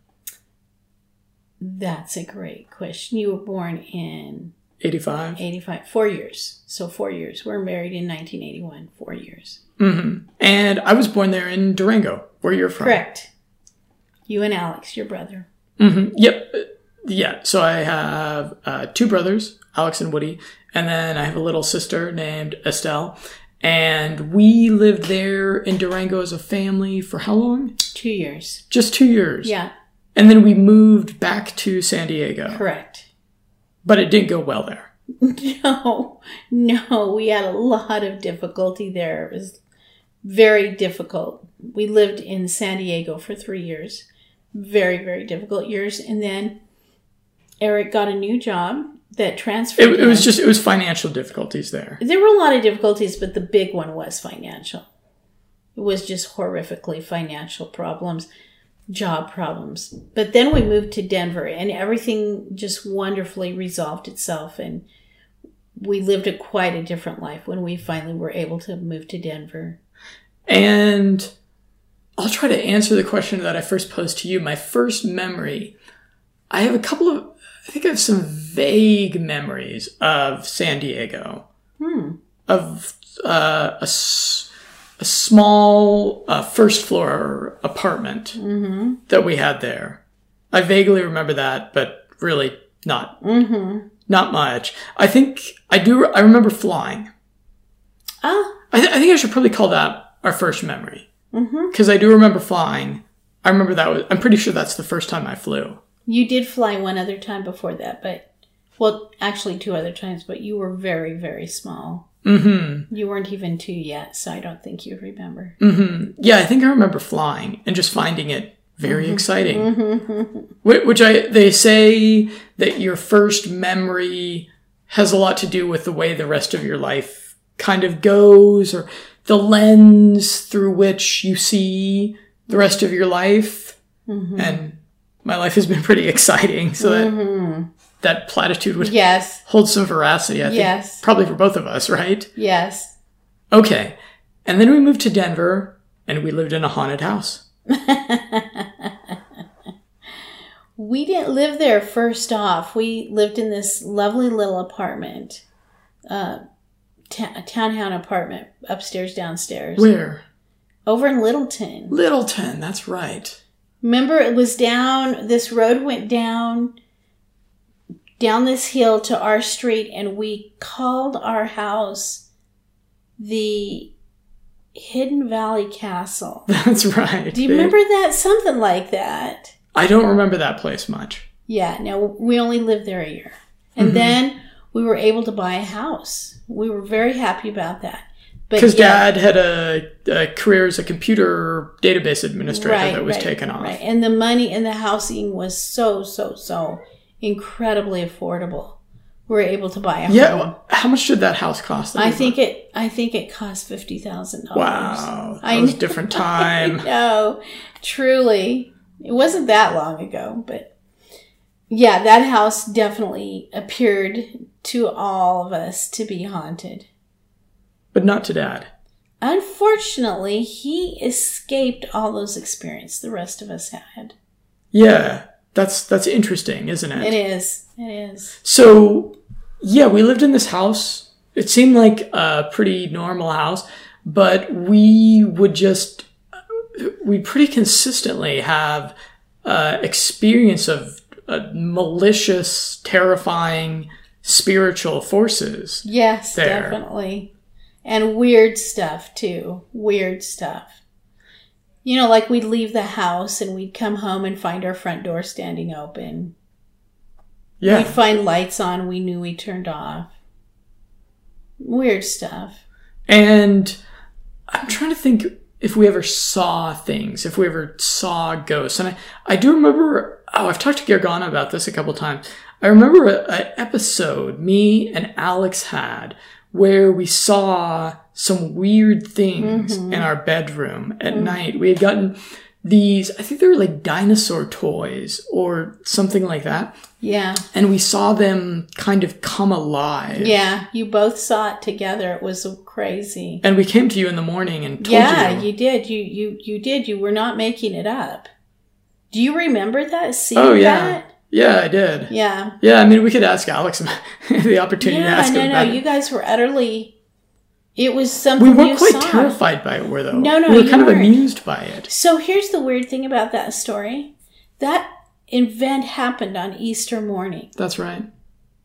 That's a great question. You were born in 85? 85, four years. So four years. We're married in 1981, four years. hmm And I was born there in Durango, where you're from. Correct. You and Alex, your brother. hmm Yep. Yeah. So I have uh, two brothers, Alex and Woody, and then I have a little sister named Estelle. And we lived there in Durango as a family for how long? Two years. Just two years. Yeah, And then we moved back to San Diego. correct. But it didn't go well there. No, no, we had a lot of difficulty there. It was very difficult. We lived in San Diego for three years. Very, very difficult years. And then Eric got a new job that transferred. It, it was just it was financial difficulties there. There were a lot of difficulties, but the big one was financial. It was just horrifically financial problems, job problems. But then we moved to Denver and everything just wonderfully resolved itself. And we lived a quite a different life when we finally were able to move to Denver. And I'll try to answer the question that I first posed to you. My first memory, I have a couple of, I think I have some vague memories of San Diego, Hmm. of uh, a, a small uh, first floor apartment Mm-hmm. that we had there. I vaguely remember that, but really not Mm-hmm. not much. I think I do. I remember flying. Ah. I, th- I think I should probably call that our first memory Mm-hmm. because I do remember flying. I remember that was. I'm pretty sure that's the first time I flew. You did fly one other time before that, but well, actually two other times, but you were very, very small. Mm-hmm. You weren't even two yet, so I don't think you remember. Mm-hmm. Yeah, I think I remember flying and just finding it very exciting. Mm-hmm. Wh- Which I they say that your first memory has a lot to do with the way the rest of your life kind of goes, or the lens through which you see the rest of your life. And my life has been pretty exciting, so that Mm-hmm. That platitude would Yes, hold some veracity. I think Yes. probably for both of us, right? yes. Okay, and then we moved to Denver, and we lived in a haunted house. We didn't live there first off. We lived in this lovely little apartment, uh, townhouse apartment, upstairs, downstairs, Where? over in Littleton. Littleton. That's right. Remember, it was down, this road went down, down this hill to our street, and we called our house the Hidden Valley Castle. That's right. Do you remember that? Something like that. I don't remember that place much. Yeah, no, we only lived there a year. And Mhm. then we were able to buy a house. We were very happy about that. Because yeah, Dad had a, a career as a computer database administrator right, that was right, taken off. Right. And the money and the housing was so, so, so incredibly affordable. We were able to buy a Yeah. home. How much did that house cost? I think it I think it cost fifty thousand dollars. Wow. That I was a know. different time. No, truly. It wasn't that long ago, but yeah, that house definitely appeared to all of us to be haunted. but not to Dad. Unfortunately, he escaped all those experiences the rest of us had. Yeah. That's that's interesting, isn't it? It is. It is. So, yeah, we lived in this house. It seemed like a pretty normal house, but we would just, we pretty consistently have uh, experience of uh, malicious, terrifying spiritual forces. Yes, There. definitely. And weird stuff too. Weird stuff. You know, like we'd leave the house and we'd come home and find our front door standing open. Yeah. We'd find lights on we knew we turned off. Weird stuff. And I'm trying to think if we ever saw things, if we ever saw ghosts. And I, I do remember, oh, I've talked to Gargana about this a couple times. I remember an episode me and Alex had where we saw some weird things in mm-hmm. our bedroom at mm-hmm. night. We had gotten these, I think they were like dinosaur toys or something like that. Yeah. And we saw them kind of come alive. Yeah. You both saw it together. It was crazy. And we came to you in the morning and told yeah, you. Yeah, you did. You you you did. You were not making it up. Do you remember that? Seeing Oh, yeah. that? Yeah, I did. Yeah. Yeah, I mean, we could ask Alex the opportunity to Yeah, ask no, him no. it. You guys were utterly. It was something We weren't quite saw. terrified by it, were though. No, no, we were kind of weren't. amused by it. So here's the weird thing about that story. That event happened on Easter morning. That's right.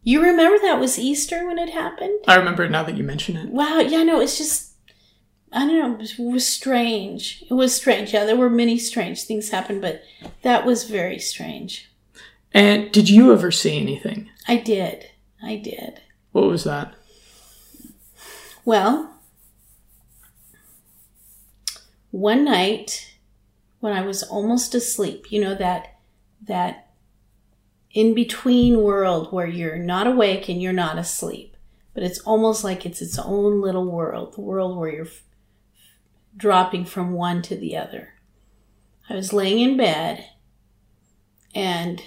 You remember that was Easter when it happened? I remember it now that you mention it. Wow. Yeah. No. It's just. I don't know. It was, it was strange. It was strange. Yeah, there were many strange things happen, but that was very strange. And did you ever see anything? I did. I did. What was that? Well, one night when I was almost asleep, you know that that in between world where you're not awake and you're not asleep, but it's almost like it's its own little world, the world where you're dropping from one to the other. I was laying in bed and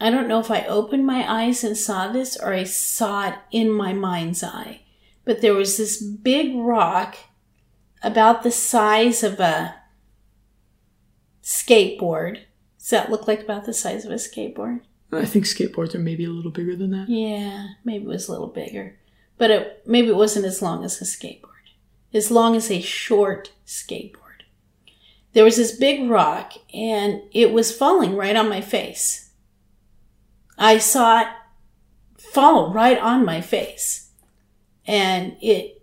I don't know if I opened my eyes and saw this or I saw it in my mind's eye, but there was this big rock about the size of a skateboard. Does that look like about the size of a skateboard? I think skateboards are maybe a little bigger than that. Yeah, maybe it was a little bigger. But it, maybe it wasn't as long as a skateboard. As long as a short skateboard. There was this big rock and it was falling right on my face. I saw it fall right on my face. And it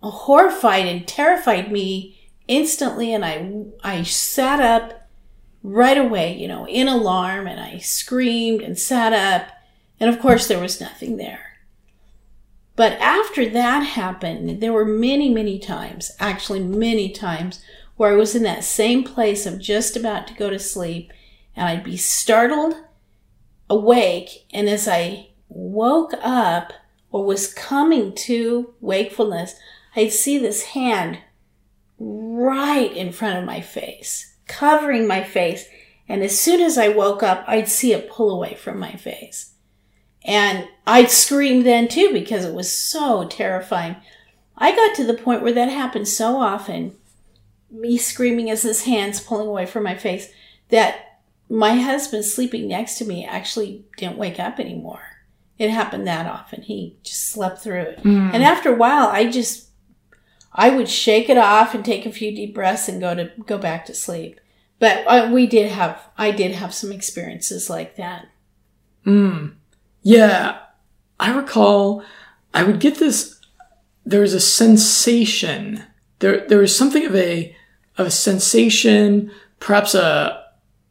horrified and terrified me instantly and I I sat up right away, you know, in alarm and I screamed and sat up and of course there was nothing there. But after that happened, there were many, many times, actually many times where I was in that same place of just about to go to sleep and I'd be startled awake and as I woke up or was coming to wakefulness, I'd see this hand right in front of my face, covering my face. And as soon as I woke up, I'd see it pull away from my face. And I'd scream then too because it was so terrifying. I got to the point where that happened so often, me screaming as this hand's pulling away from my face, that my husband sleeping next to me actually didn't wake up anymore. It happened that often. He just slept through it. Mm. And after a while, I just I would shake it off and take a few deep breaths and go to go back to sleep. But uh, we did have I did have some experiences like that. Mm. Yeah, I recall I would get this. There was a sensation. There, there was something of a of a sensation, perhaps a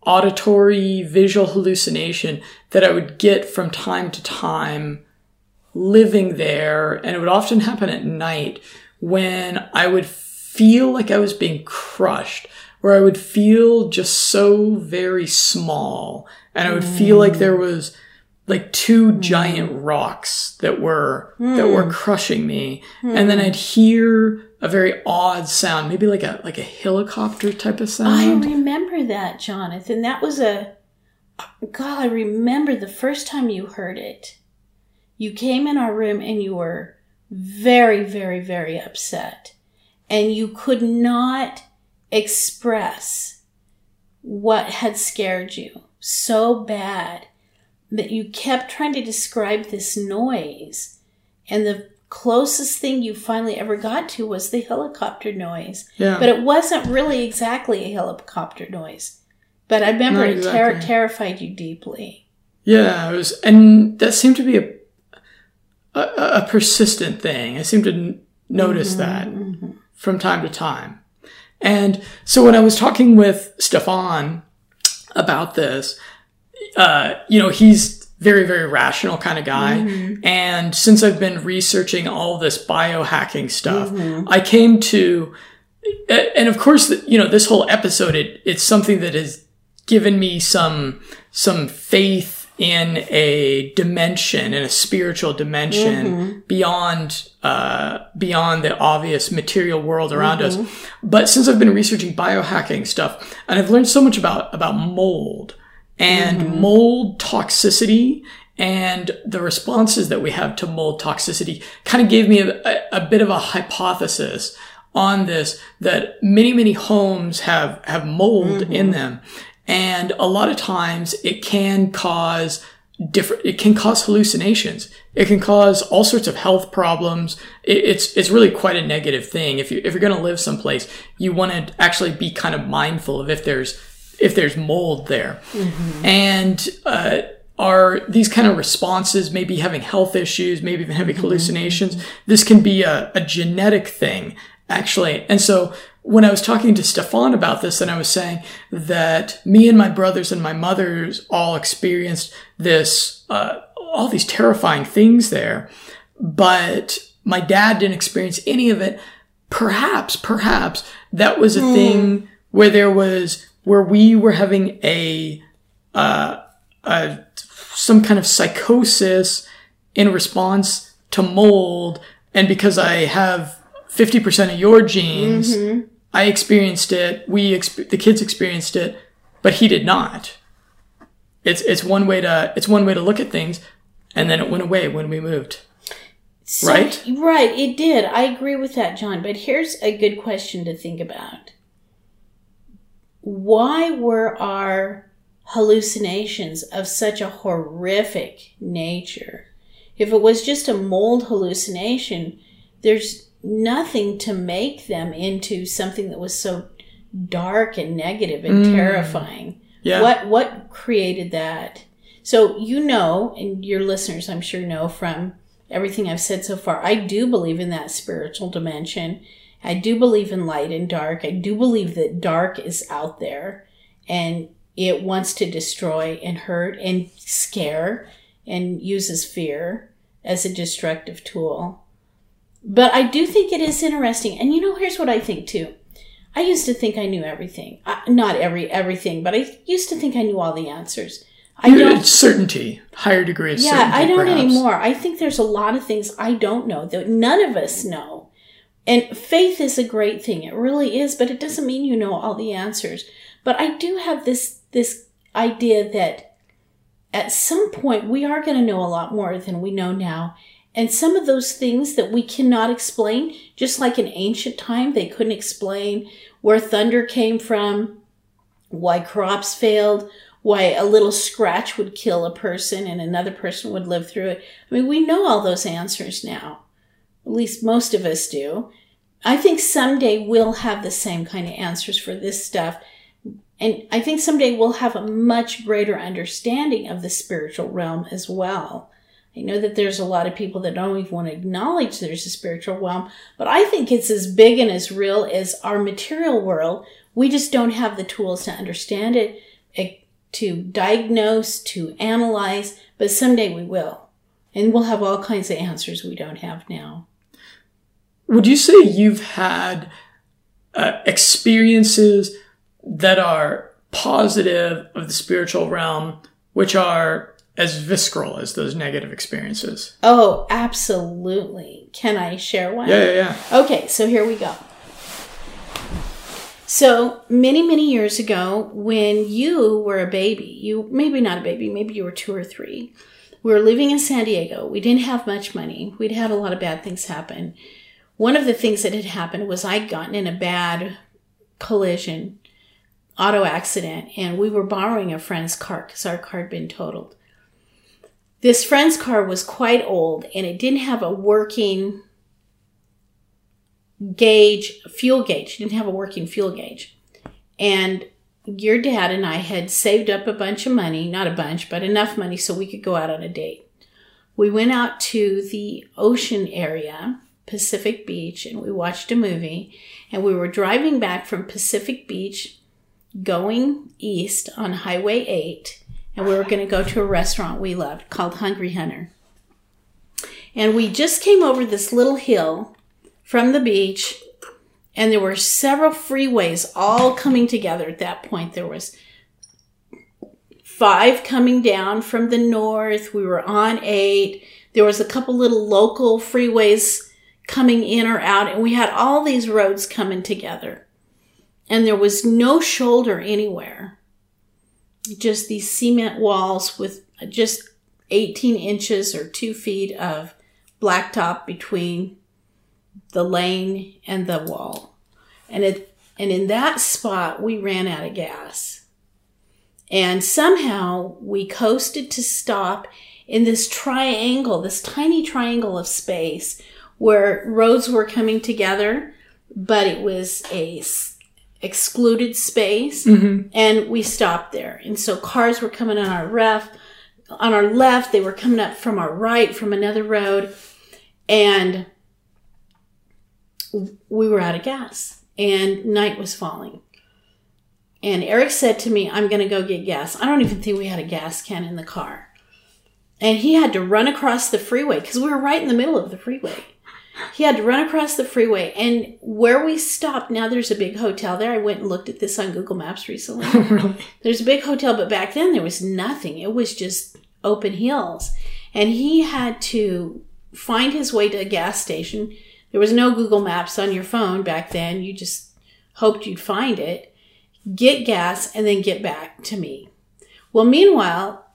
auditory visual hallucination that I would get from time to time living there, and it would often happen at night when I would feel like I was being crushed, where I would feel just so very small, and I would feel like mm. there was like two mm. giant rocks that were that mm. were crushing me, and then I'd hear a very odd sound, maybe like a like a helicopter type of sound. I remember that, Jonathan. That was a God, I remember the first time you heard it. You came in our room and you were very, very, very upset. And you could not express what had scared you so bad that you kept trying to describe this noise. And the closest thing you finally ever got to was the helicopter noise. Yeah. But it wasn't really exactly a helicopter noise. But I remember Not it ter- terrified you deeply. Yeah, it was, and that seemed to be a a, a persistent thing. I seemed to n- notice that from time to time. And so when I was talking with Stefan about this, uh, you know, he's very, very rational kind of guy. Mm-hmm. And since I've been researching all this biohacking stuff, mm-hmm. I came to, and of course, you know, this whole episode, it, it's something that has given me some, some faith in a dimension, in a spiritual dimension mm-hmm. beyond, uh, beyond the obvious material world around us. But since I've been researching biohacking stuff, and I've learned so much about, about mold and mm-hmm. mold toxicity and the responses that we have to mold toxicity kind of gave me a, a, a bit of a hypothesis on this that many many homes have have mold in mm-hmm. them and a lot of times it can cause different it can cause hallucinations. It can cause all sorts of health problems. It, it's it's really quite a negative thing. If you if you're going to live someplace you want to actually be kind of mindful of if there's if there's mold there and uh, are these kind of responses maybe having health issues maybe even having hallucinations this can be a, a genetic thing actually and so when i was talking to stefan about this and i was saying that me and my brothers and my mothers all experienced this uh, all these terrifying things there. But my dad didn't experience any of it. Perhaps, perhaps that was a thing where there was, where we were having a, uh, a, some kind of psychosis in response to mold. And because I have 50% of your genes, I experienced it. We, exp- the kids experienced it, but he did not. It's, it's one way to, it's one way to look at things. And then it went away when we moved. So- Right? Right, it did. I agree with that, John. But here's a good question to think about. Why were our hallucinations of such a horrific nature? If it was just a mold hallucination, there's nothing to make them into something that was so dark and negative and mm. terrifying. Yeah. What what created that? So you know, and your listeners I'm sure know from everything I've said so far, I do believe in that spiritual dimension. I do believe in light and dark. I do believe that dark is out there and it wants to destroy and hurt and scare and uses fear as a destructive tool. But I do think it is interesting. And you know, here's what I think too. I used to think I knew everything. Uh, not every everything, but I used to think I knew all the answers. I don't certainty, higher degree of yeah, certainty. I don't perhaps. anymore. I think there's a lot of things I don't know that none of us know. And faith is a great thing. It really is, but it doesn't mean you know all the answers. But I do have this this idea that at some point we are going to know a lot more than we know now. And some of those things that we cannot explain, just like in ancient time, they couldn't explain where thunder came from, why crops failed, why a little scratch would kill a person and another person would live through it. I mean, we know all those answers now. At least most of us do. I think someday we'll have the same kind of answers for this stuff. And I think someday we'll have a much greater understanding of the spiritual realm as well. I know that there's a lot of people that don't even want to acknowledge there's a spiritual realm, but I think it's as big and as real as our material world. We just don't have the tools to understand it, eh, to diagnose, to analyze, but someday we will. And we'll have all kinds of answers we don't have now. Would you say you've had uh, experiences that are positive of the spiritual realm, which are as visceral as those negative experiences? Oh, absolutely. Can I share one? Yeah, yeah, yeah. Okay, so here we go. So many, many years ago, when you were a baby, you maybe not a baby, maybe you were two or three. We were living in San Diego. We didn't have much money. We'd had a lot of bad things happen. One of the things that had happened was I'd gotten in a bad collision, auto accident, and we were borrowing a friend's car because our car had been totaled. This friend's car was quite old and it didn't have a working gauge, fuel gauge. It didn't have a working fuel gauge. And your dad and I had saved up a bunch of money, not a bunch, but enough money so we could go out on a date. We went out to the ocean area, Pacific Beach, and we watched a movie. And we were driving back from Pacific Beach, going east on Highway 8, and we were going to go to a restaurant we loved called Hungry Hunter. And we just came over this little hill from the beach and there were several freeways all coming together at that point there was five coming down from the north we were on eight there was a couple little local freeways coming in or out and we had all these roads coming together and there was no shoulder anywhere just these cement walls with just 18 inches or two feet of blacktop between the lane and the wall. And it and in that spot we ran out of gas. And somehow we coasted to stop in this triangle, this tiny triangle of space where roads were coming together, but it was a s- excluded space mm-hmm. and we stopped there. And so cars were coming on our ref on our left, they were coming up from our right from another road and we were out of gas and night was falling. And Eric said to me, I'm going to go get gas. I don't even think we had a gas can in the car. and he had to run across the freeway because we were right in the middle of the freeway. He had to run across the freeway, and where we stopped, now there's a big hotel there. I went and looked at this on Google Maps recently. really? There's a big hotel, but back then there was nothing. It was just open hills. And he had to find his way to a gas station. There was no Google Maps on your phone back then. You just hoped you'd find it, get gas, and then get back to me. Well, meanwhile,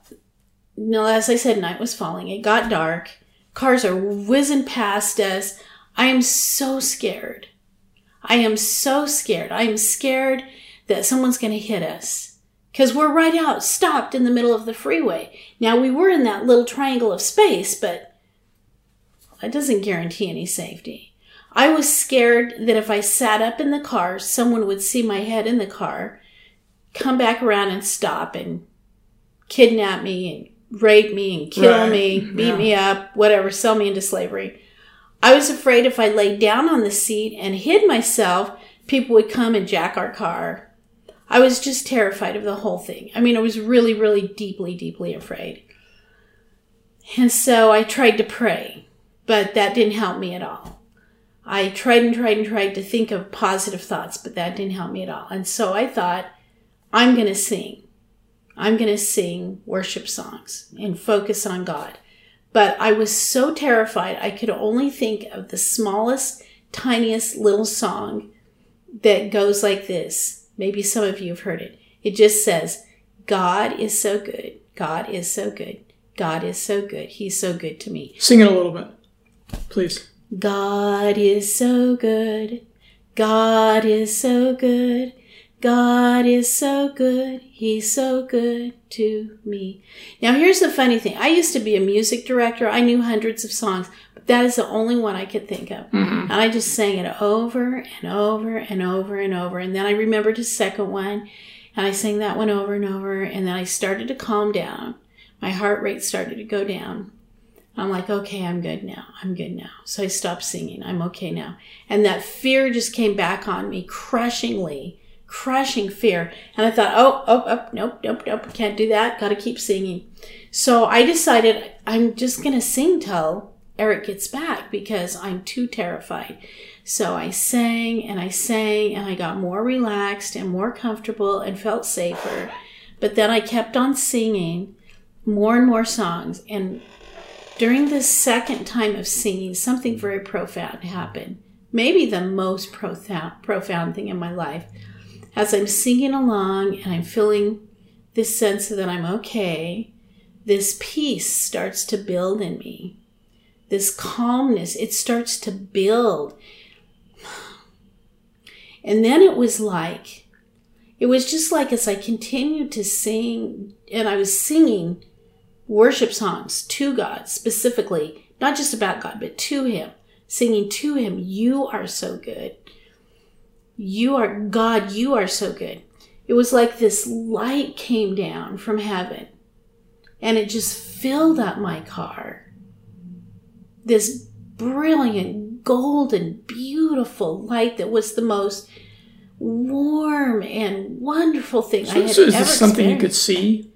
no, as I said, night was falling. It got dark. Cars are whizzing past us. I am so scared. I am so scared. I am scared that someone's going to hit us because we're right out, stopped in the middle of the freeway. Now, we were in that little triangle of space, but that doesn't guarantee any safety. I was scared that if I sat up in the car, someone would see my head in the car, come back around and stop and kidnap me and rape me and kill Right, me, beat yeah. me up, whatever, sell me into slavery. I was afraid if I laid down on the seat and hid myself, people would come and jack our car. I was just terrified of the whole thing. I mean, I was really, really deeply, deeply afraid. And so I tried to pray, but that didn't help me at all. I tried and tried and tried to think of positive thoughts, but that didn't help me at all. And so I thought, I'm going to sing. I'm going to sing worship songs and focus on God. But I was so terrified, I could only think of the smallest, tiniest little song that goes like this. Maybe some of you have heard it. It just says, God is so good. God is so good. God is so good. He's so good to me. Sing it a little bit, please. God is so good. God is so good. God is so good. He's so good to me. Now, here's the funny thing. I used to be a music director. I knew hundreds of songs, but that is the only one I could think of. Mm-hmm. And I just sang it over and over and over and over. And then I remembered his second one, and I sang that one over and over. And then I started to calm down. My heart rate started to go down. I'm like, okay, I'm good now. I'm good now. So I stopped singing. I'm okay now. And that fear just came back on me crushingly, crushing fear. And I thought, oh, oh, oh, nope, nope, nope, can't do that. Got to keep singing. So I decided I'm just going to sing till Eric gets back because I'm too terrified. So I sang and I sang and I got more relaxed and more comfortable and felt safer. But then I kept on singing more and more songs. And during this second time of singing, something very profound happened. Maybe the most profound, profound thing in my life. As I'm singing along and I'm feeling this sense that I'm okay, this peace starts to build in me. This calmness, it starts to build. And then it was like, it was just like as I continued to sing, and I was singing worship songs to God specifically, not just about God, but to Him, singing to Him, You are so good. You are God, you are so good. It was like this light came down from heaven and it just filled up my car. This brilliant, golden, beautiful light that was the most warm and wonderful thing I So, had so is ever this something you could see?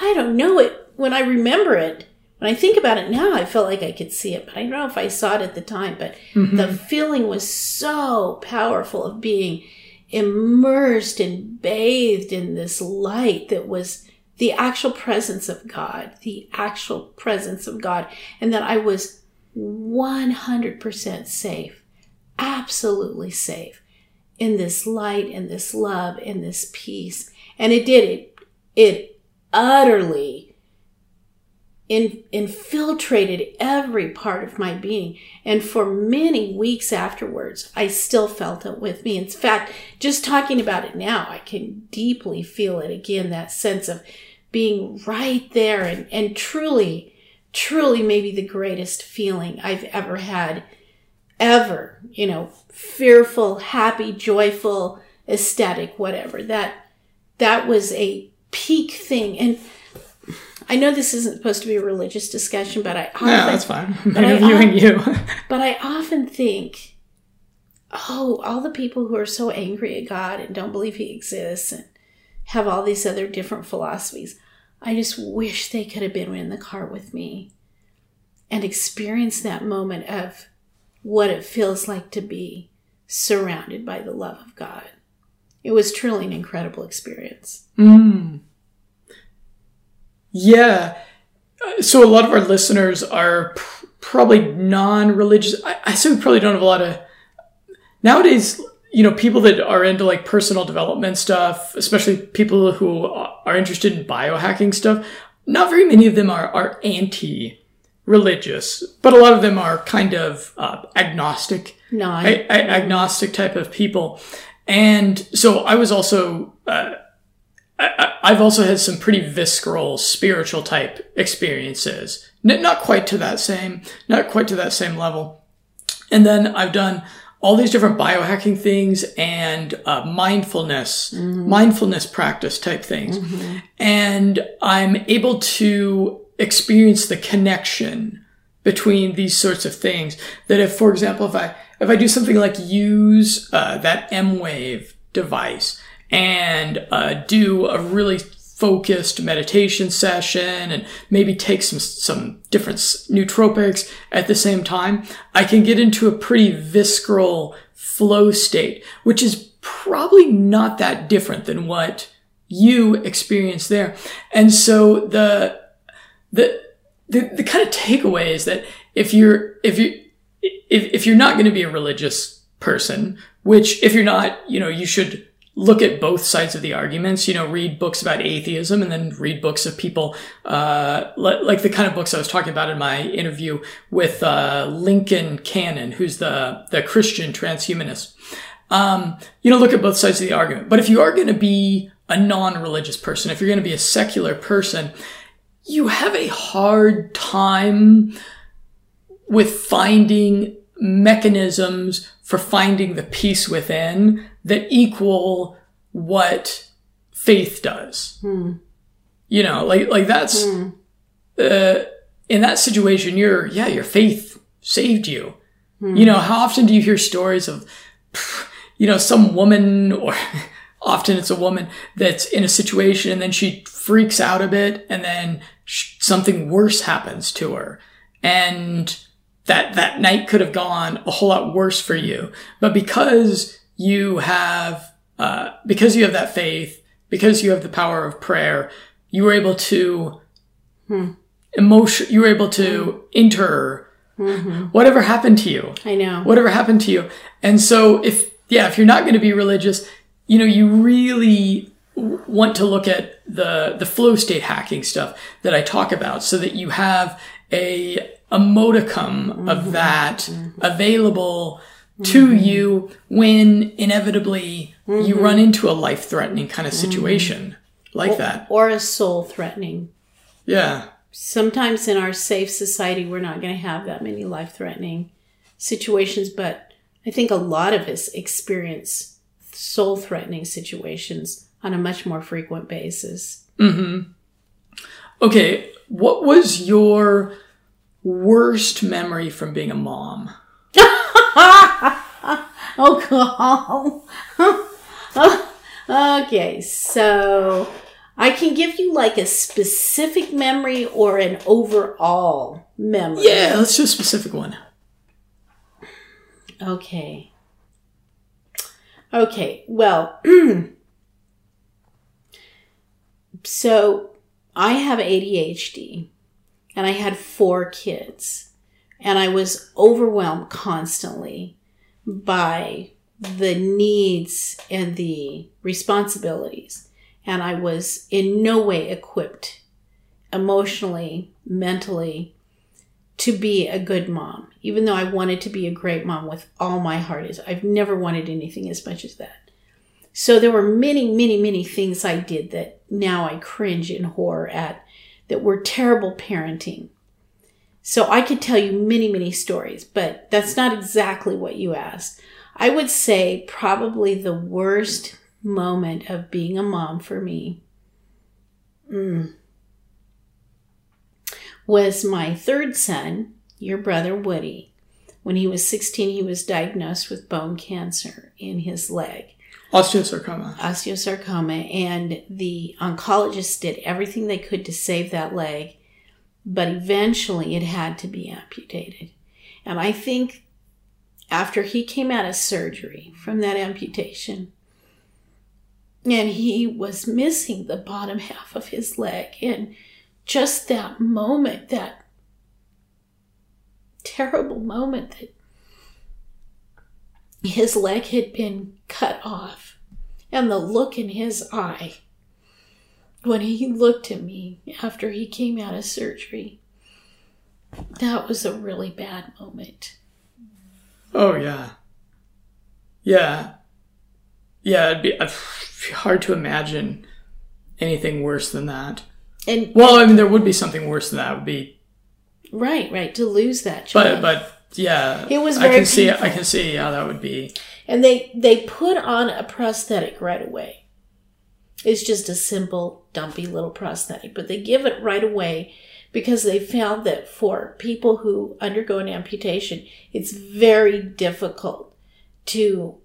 I don't know it when I remember it. When I think about it now, I felt like I could see it, but I don't know if I saw it at the time. But the mm-hmm. feeling was so powerful of being immersed and bathed in this light that was the actual presence of God, the actual presence of God, and that I was 100% safe, absolutely safe in this light and this love and this peace. And it did it. It utterly in, infiltrated every part of my being. And for many weeks afterwards, I still felt it with me. In fact, just talking about it now, I can deeply feel it again that sense of being right there and, and truly, truly maybe the greatest feeling I've ever had, ever. You know, fearful, happy, joyful, ecstatic, whatever. That, that was a peak thing. And I know this isn't supposed to be a religious discussion, but I often, No, that's fine. I'm interviewing you. but I often think, oh, all the people who are so angry at God and don't believe He exists and have all these other different philosophies. I just wish they could have been in the car with me and experienced that moment of what it feels like to be surrounded by the love of God. It was truly an incredible experience. Mm. Yeah. So a lot of our listeners are pr- probably non-religious. I, I say we probably don't have a lot of nowadays. You know, people that are into like personal development stuff, especially people who are interested in biohacking stuff. Not very many of them are are anti-religious, but a lot of them are kind of uh, agnostic No, I, a- a- agnostic type of people. And so I was also, uh, I, I've also had some pretty visceral spiritual type experiences. N- not quite to that same, not quite to that same level. And then I've done all these different biohacking things and uh, mindfulness, mindfulness practice type things. And I'm able to experience the connection between these sorts of things. That if, for example, if I if I do something like use uh, that M Wave device and uh, do a really focused meditation session and maybe take some some different nootropics at the same time, I can get into a pretty visceral flow state, which is probably not that different than what you experience there. And so the the the, the kind of takeaway is that if you're if you if, if you're not going to be a religious person which if you're not you know you should look at both sides of the arguments you know read books about atheism and then read books of people uh, li- like the kind of books i was talking about in my interview with uh, lincoln cannon who's the the christian transhumanist. Um, you know look at both sides of the argument. But if you are going to be a non-religious person if you're going to be a secular person you have a hard time with finding mechanisms for finding the peace within that equal what faith does. Hmm. You know, like like that's hmm. uh, in that situation. Your yeah, your faith saved you. Hmm. You know, how often do you hear stories of you know some woman or often it's a woman that's in a situation and then she freaks out a bit and then sh- something worse happens to her and that that night could have gone a whole lot worse for you but because you have uh, because you have that faith because you have the power of prayer you were able to hmm. emotion you were able to hmm. enter mm-hmm. whatever happened to you. I know. whatever happened to you. And so if, yeah, if you're not going to be religious, you know, you really want to look at the, the flow state hacking stuff that I talk about so that you have a, a modicum of mm-hmm. that mm-hmm. available to mm-hmm. you when inevitably you mm-hmm. run into a life threatening kind of mm-hmm. situation like that. Or a soul threatening. Yeah. Sometimes in our safe society, we're not going to have that many life threatening situations, but I think a lot of us experience soul threatening situations on a much more frequent basis. Okay. What was your worst memory from being a mom? Oh, God. okay, so I can give you like a specific memory or an overall memory. Yeah, let's do a specific one. Okay. Okay, well, so I have ADHD and I had four kids and I was overwhelmed constantly by the needs and the responsibilities. And I was in no way equipped emotionally, mentally, to be a good mom, even though I wanted to be a great mom with all my heart. Is I've never wanted anything as much as that. So there were many, many, many things I did that now I cringe in horror at that were terrible parenting. So I could tell you many, many stories, but that's not exactly what you asked. I would say probably the worst moment of being a mom for me mm, was my third son, your brother Woody. When he was 16, he was diagnosed with bone cancer in his leg. Osteosarcoma. osteosarcoma, and the oncologists did everything they could to save that leg, but eventually it had to be amputated. And I think after he came out of surgery from that amputation, and he was missing the bottom half of his leg, and just that moment, that terrible moment that his leg had been cut off, and the look in his eye when he looked at me after he came out of surgery. That was a really bad moment. Oh yeah, yeah, yeah. It'd be uh, hard to imagine anything worse than that. And Well, I mean, there would be something worse than that. Would be, right, right, to lose that but child. but yeah, It was I can see. I can see how that would be. and they they put on a prosthetic right away. It's just a simple, dumpy little prosthetic, but they give it right away because they found that for people who undergo an amputation, it's very difficult to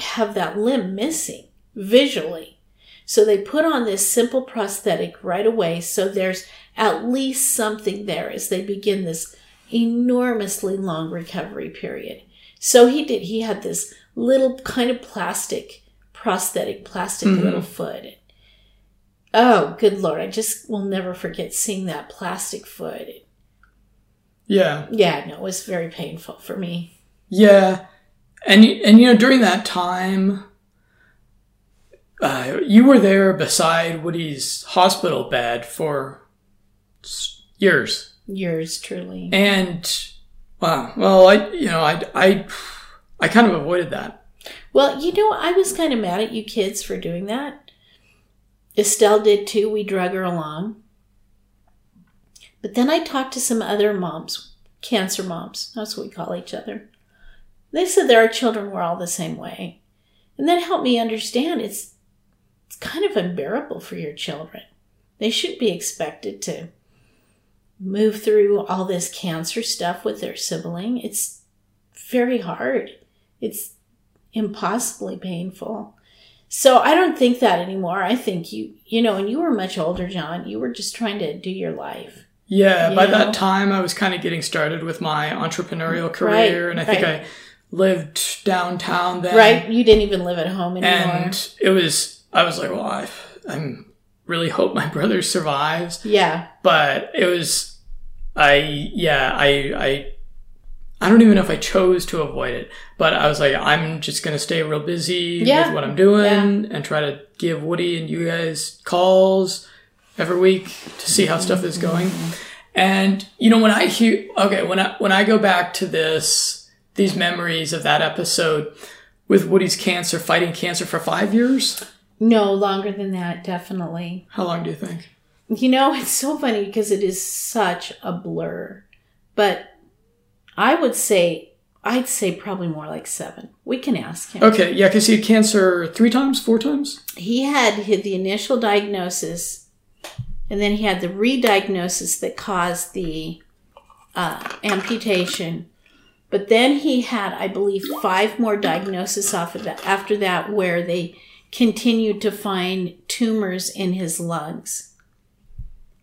have that limb missing visually. So they put on this simple prosthetic right away so there's at least something there as they begin this enormously long recovery period. So he did, he had this little kind of plastic, prosthetic, plastic Mhm. little foot. Oh, good lord, I just will never forget seeing that plastic foot. Yeah, Yeah, no, it was very painful for me. yeah, and and you know during that time, uh, you were there beside Woody's hospital bed for years. years. Truly. And wow, well, I you know I I I kind of avoided that. Well, you know, I was kind of mad at you kids for doing that. Estelle did too. We drug her along. But then I talked to some other moms, cancer moms. That's what we call each other. They said that our children were all the same way. And that helped me understand it's it's kind of unbearable for your children. They shouldn't be expected to move through all this cancer stuff with their sibling. It's very hard. It's impossibly painful. So I don't think that anymore. I think you, you know, and you were much older, John. You were just trying to do your life. Yeah, by know? that time I was kind of getting started with my entrepreneurial career, and I think right. I lived downtown then. Right? You didn't even live at home anymore. And it was I was like, well, I I'm really hope my brother survives, yeah. but it was I yeah I I. I don't even know if I chose to avoid it, but I was like, I'm just gonna stay real busy Yeah. with what I'm doing and try to give Woody and you guys calls every week to see how stuff is going. Mm-hmm. And you know, when I hear okay, when I when I go back to this these memories of that episode with Woody's cancer, fighting cancer for five years. No, longer than that, definitely. How long do you think? You know, it's so funny because it is such a blur. But I would say, I'd say probably more like seven. We can ask him. Okay, yeah, because he had cancer three times, four times. he had the initial diagnosis and then he had the re-diagnosis that caused the uh, amputation but then he had i believe five more diagnoses off of that after that where they continued to find tumors in his lungs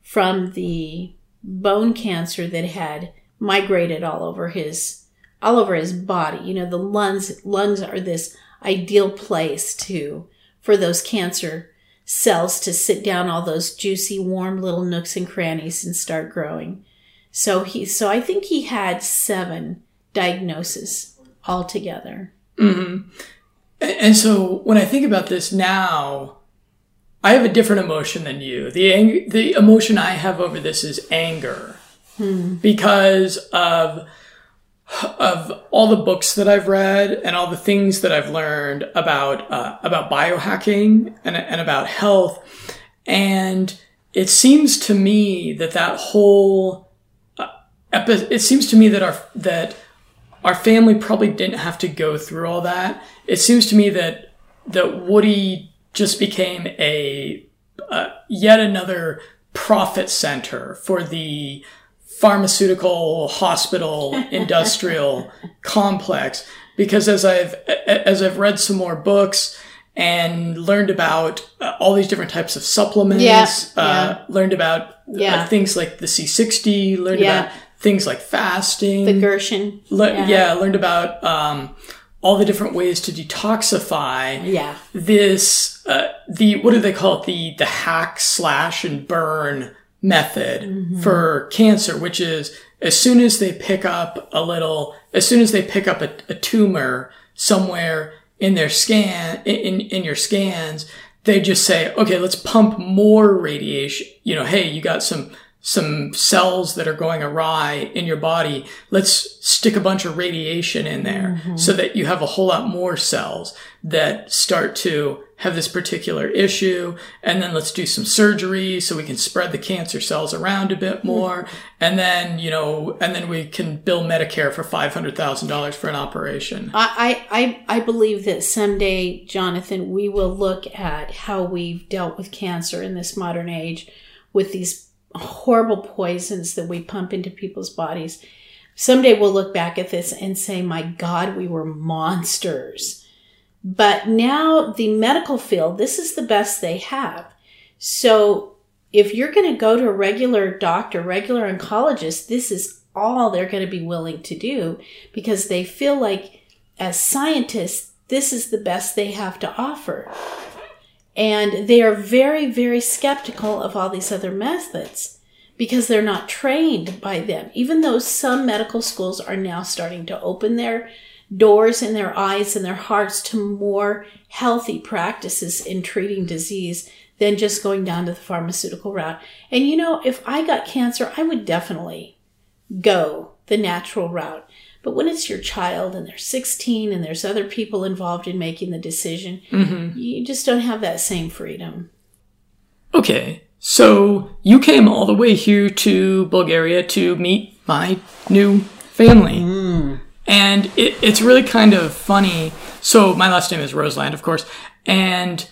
from the bone cancer that had migrated all over his all over his body you know the lungs lungs are this ideal place to for those cancer cells to sit down all those juicy warm little nooks and crannies and start growing so he so i think he had seven diagnoses altogether Mm-hmm. And, and so when I think about this now, I have a different emotion than you. The ang- the emotion I have over this is anger because of of all the books that I've read and all the things that I've learned about uh, about biohacking and, and about health, and it seems to me that that whole uh, epi- it seems to me that our that our family probably didn't have to go through all that. It seems to me that that Woody just became a uh, yet another profit center for the pharmaceutical hospital industrial complex because as I've as I've read some more books and learned about uh, all these different types of supplements. Yeah, uh, Learned about uh, things like the C60. Learned Yeah. about things like fasting. The Gerson. Le- yeah. yeah. learned about um, all the different ways to detoxify Yeah. this uh, the what do they call it the the hack slash and burn method Mm-hmm. for cancer which is as soon as they pick up a little as soon as they pick up a, a tumor somewhere in their scan in in your scans they just say okay let's pump more radiation. You know hey you got some some cells that are going awry in your body. Let's stick a bunch of radiation in there so that you have a whole lot more cells that start to have this particular issue and then let's do some surgery so we can spread the cancer cells around a bit hmm. more and then you know and then we can bill medicare for $500000 for an operation I, I, I I believe that someday, Jonathan, we will look at how we've dealt with cancer in this modern age with these horrible poisons that we pump into people's bodies. Someday we'll look back at this and say, my God, we were monsters. But now the medical field, this is the best they have. So if you're going to go to a regular doctor, regular oncologist, this is all they're going to be willing to do because they feel like as scientists, this is the best they have to offer. And they are very, very skeptical of all these other methods because they're not trained by them. Even though some medical schools are now starting to open their doors in their eyes and their hearts to more healthy practices in treating disease than just going down to the pharmaceutical route. And you know, if I got cancer, I would definitely go the natural route. But when it's your child and they're 16 and there's other people involved in making the decision, mm-hmm. you just don't have that same freedom. Okay, so you came all the way here to Bulgaria to meet my new family. Mm. And it, it's really kind of funny. So, my last name is Roseland, of course. And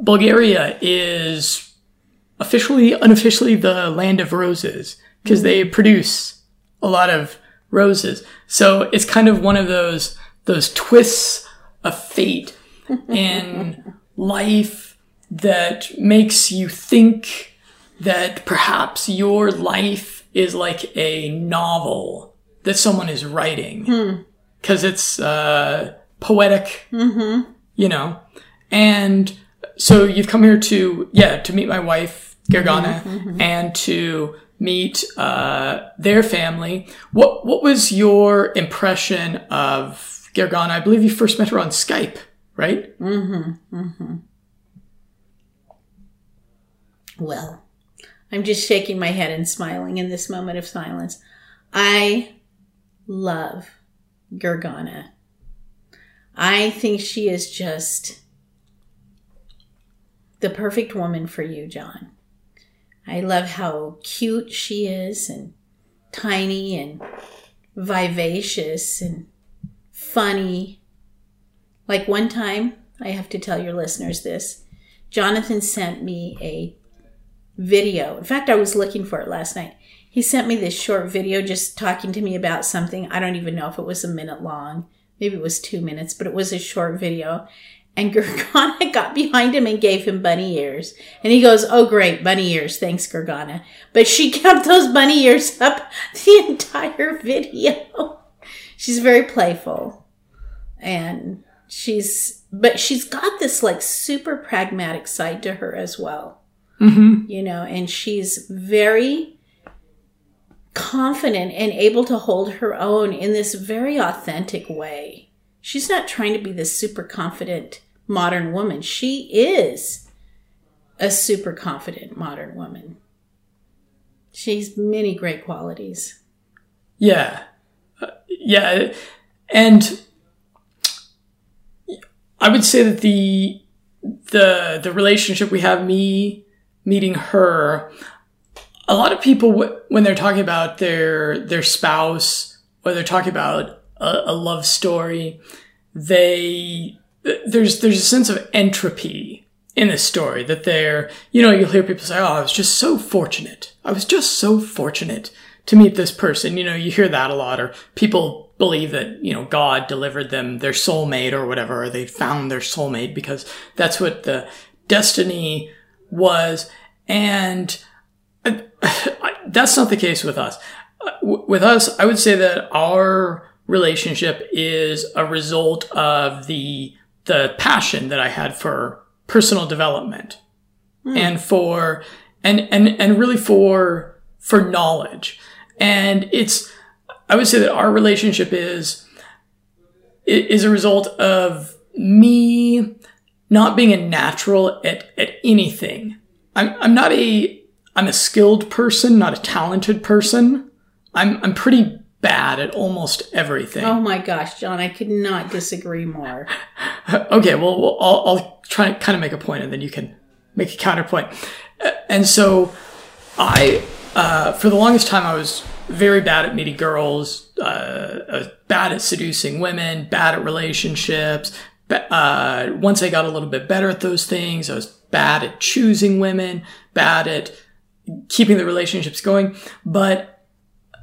Bulgaria is officially, unofficially the land of roses because they produce a lot of roses. So, it's kind of one of those, those twists of fate in life that makes you think that perhaps your life is like a novel that someone is writing hmm. because it's uh, poetic, mm-hmm. you know. And so you've come here to yeah to meet my wife Gergana mm-hmm. mm-hmm. and to meet uh, their family. What what was your impression of Gergana? I believe you first met her on Skype, right? Well, I'm just shaking my head and smiling in this moment of silence. I love Gergana. I think she is just the perfect woman for you, John. I love how cute she is and tiny and vivacious and funny. Like one time, I have to tell your listeners this. Jonathan sent me a video. In fact, I was looking for it last night. He sent me this short video just talking to me about something. I don't even know if it was a minute long. Maybe it was two minutes, but it was a short video. And Gergana got behind him and gave him bunny ears. And he goes, Oh, great, bunny ears. Thanks, Gergana. But she kept those bunny ears up the entire video. She's very playful. And she's, but she's got this like super pragmatic side to her as well mm-hmm. you know, and she's very confident and able to hold her own in this very authentic way. She's not trying to be this super confident modern woman. She is a super confident modern woman. She's many great qualities. Yeah. Uh, yeah. And I would say that the the the relationship we have me meeting her a lot of people when they're talking about their their spouse or they're talking about a, a love story they there's there's a sense of entropy in the story that they're you know you'll hear people say oh I was just so fortunate I was just so fortunate to meet this person you know you hear that a lot or people believe that, you know, God delivered them their soulmate or whatever, or they found their soulmate because that's what the destiny was. And that's not the case with us. Uh, with us, I would say that our relationship is a result of the, the passion that I had for personal development mm. and for, and, and, and really for, for knowledge. And it's, I would say that our relationship is is a result of me not being a natural at, at anything. I'm, I'm not a, I'm a skilled person, not a talented person. I'm, I'm pretty bad at almost everything. Oh my gosh, John, I could not disagree more. okay, well, well I'll, I'll try to kind of make a point and then you can make a counterpoint. And so I, uh, for the longest time, I was very bad at meeting girls, uh, bad at seducing women, bad at relationships. Uh, once I got a little bit better at those things, I was bad at choosing women, bad at keeping the relationships going. But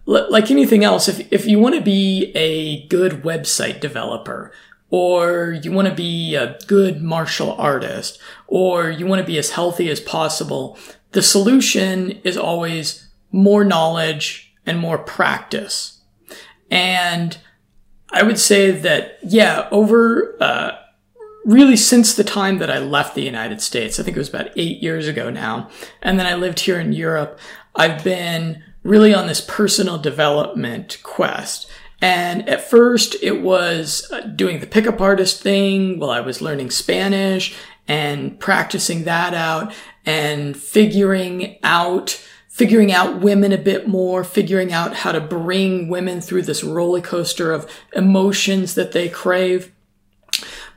like anything else, if, if you want to be a good website developer, or you want to be a good martial artist, or you want to be as healthy as possible, the solution is always more knowledge and more practice. And I would say that, yeah, over, uh, really since the time that I left the United States, I think it was about eight years ago now, and then I lived here in Europe, I've been really on this personal development quest. And at first it was uh, doing the pickup artist thing while I was learning Spanish and practicing that out and figuring out figuring out women a bit more, figuring out how to bring women through this roller coaster of emotions that they crave.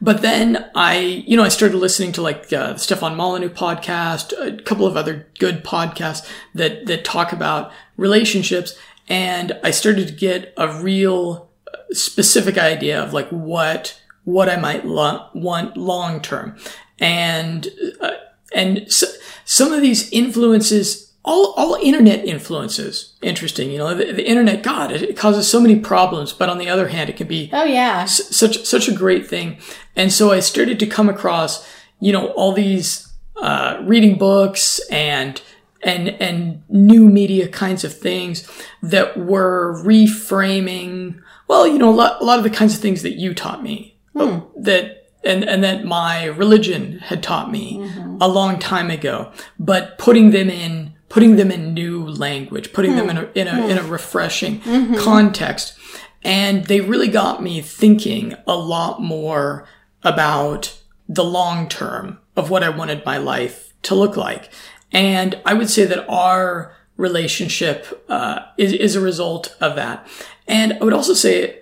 But then I, you know, I started listening to like uh, Stefan Molyneux podcast, a couple of other good podcasts that that talk about relationships, and I started to get a real uh, specific idea of like what what I might lo- want long term, and uh, and so, some of these influences all, all internet influences interesting you know the, the internet god it, it, causes so many problems but on the other hand it can be oh yeah s- such such a great thing and so i started to come across you know all these uh, reading books and and and new media kinds of things that were reframing well you know a lot, a lot of the kinds of things that you taught me hmm. that and and that my religion had taught me mm-hmm. a long time ago but putting them in putting them in new language, putting mm. them in a, in a, mm. in a refreshing mm-hmm. context. And they really got me thinking a lot more about the long term of what I wanted my life to look like. And I would say that our relationship uh, is, is a result of that. And I would also say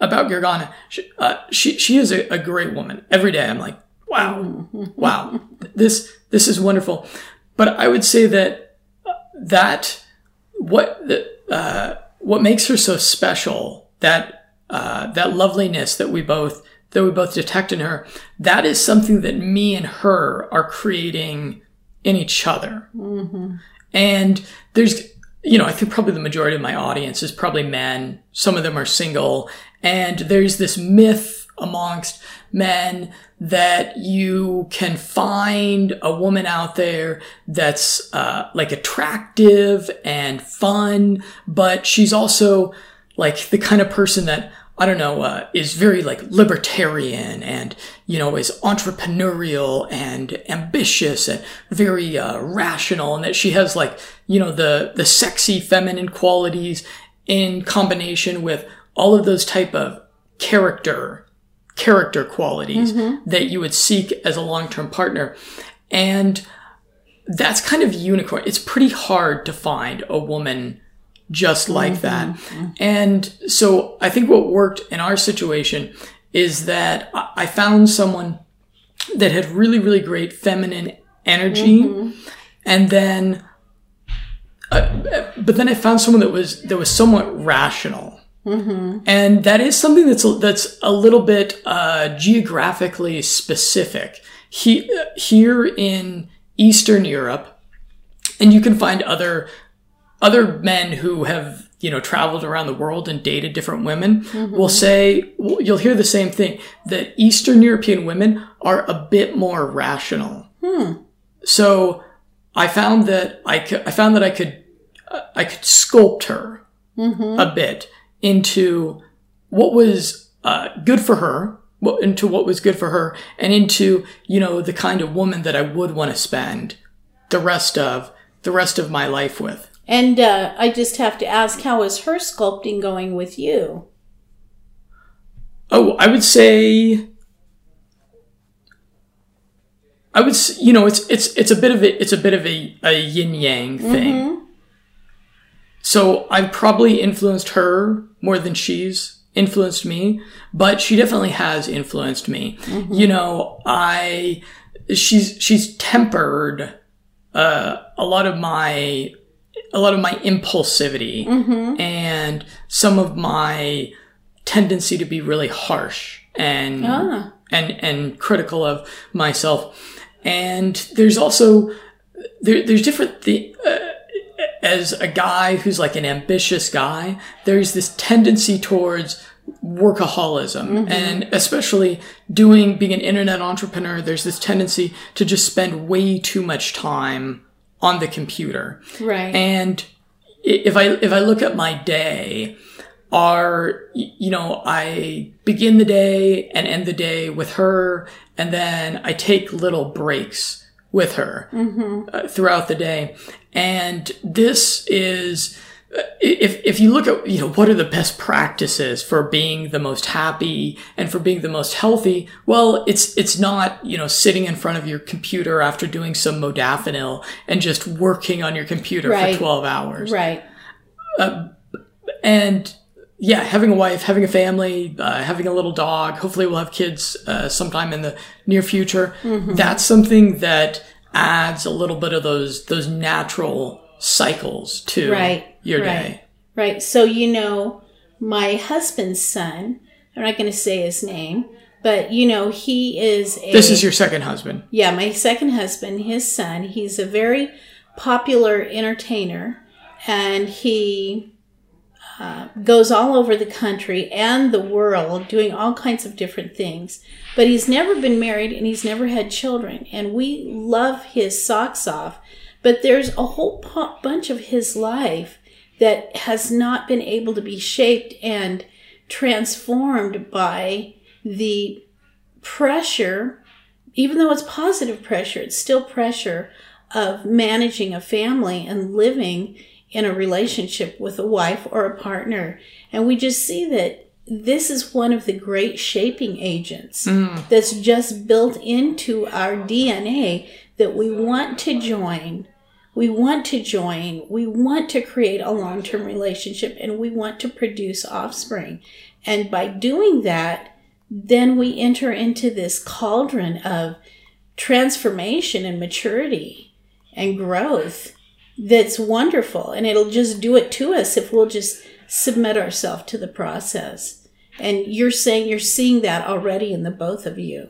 about Gergana, she, uh, she, she is a, a great woman. Every day I'm like, wow, mm-hmm. wow, this, this is wonderful. But I would say that that what uh, what makes her so special that uh, that loveliness that we both that we both detect in her that is something that me and her are creating in each other. Mm-hmm. and there's you know i think probably the majority of my audience is probably men. Some of them are single. And there's this myth amongst men that you can find a woman out there that's uh, like attractive and fun, but she's also like the kind of person that I don't know, uh, is very like libertarian and, you know, is entrepreneurial and ambitious and very, uh, rational and that she has like, you know, the, the sexy feminine qualities in combination with all of those type of character character qualities mm-hmm. that you would seek as a long-term partner. And that's kind of unicorn. It's pretty hard to find a woman just like mm-hmm. that. Mm-hmm. And so I think what worked in our situation is that I found someone that had really, really great feminine energy. Mm-hmm. And then, uh, but then I found someone that was, that was somewhat rational. Mm-hmm. And that is something that's that's a little bit uh, geographically specific. He, here in Eastern Europe, and you can find other other men who have you know traveled around the world and dated different women will say you'll hear the same thing that Eastern European women are a bit more rational. So I found that I could I found that I could uh, I could sculpt her a bit into what was uh, good for her, into what was good for her, and into you know the kind of woman that I would want to spend the rest of the rest of my life with. And uh, I just have to ask, how is her sculpting going with you? Oh, I would say. I would, you know, it's it's it's a bit of a it's a bit of a, a yin yang thing. So I've probably influenced her more than she's influenced me, but she definitely has influenced me. You know, I she's she's tempered uh, a lot of my a lot of my impulsivity and some of my tendency to be really harsh and Ah. and and critical of myself. And there's also there, there's different the uh, as a guy who's like an ambitious guy, there's this tendency towards workaholism. And especially doing being an internet entrepreneur there's this tendency to just spend way too much time on the computer. Right. and if I if I look at my day, are you know I begin the day and end the day with her, and then I take little breaks with her uh, throughout the day, and this is. uh, If, if you look at you know what are the best practices for being the most happy and for being the most healthy well it's it's not you know sitting in front of your computer after doing some modafinil and just working on your computer Right. for 12 hours right. and yeah, having a wife, having a family, uh, having a little dog. Hopefully, we'll have kids uh, sometime in the near future. Mm-hmm. That's something that adds a little bit of those those natural cycles to Right, your right. day. Right. So, you know, my husband's son, I'm not going to say his name, but, you know, he is a. This is your second husband. Yeah, my second husband, his son, he's a very popular entertainer and he uh, goes all over the country and the world doing all kinds of different things. But he's never been married and he's never had children. And we love his socks off. But there's a whole bunch of his life that has not been able to be shaped and transformed by the pressure even though it's positive pressure, it's still pressure of managing a family and living in a relationship with a wife or a partner. And we just see that this is one of the great shaping agents mm. that's just built into our DNA that we want to join. We want to join. We want to create a long term relationship and we want to produce offspring. And by doing that, then we enter into this cauldron of transformation and maturity and growth that's wonderful. And it'll just do it to us if we'll just submit ourselves to the process. And you're saying you're seeing that already in the both of you.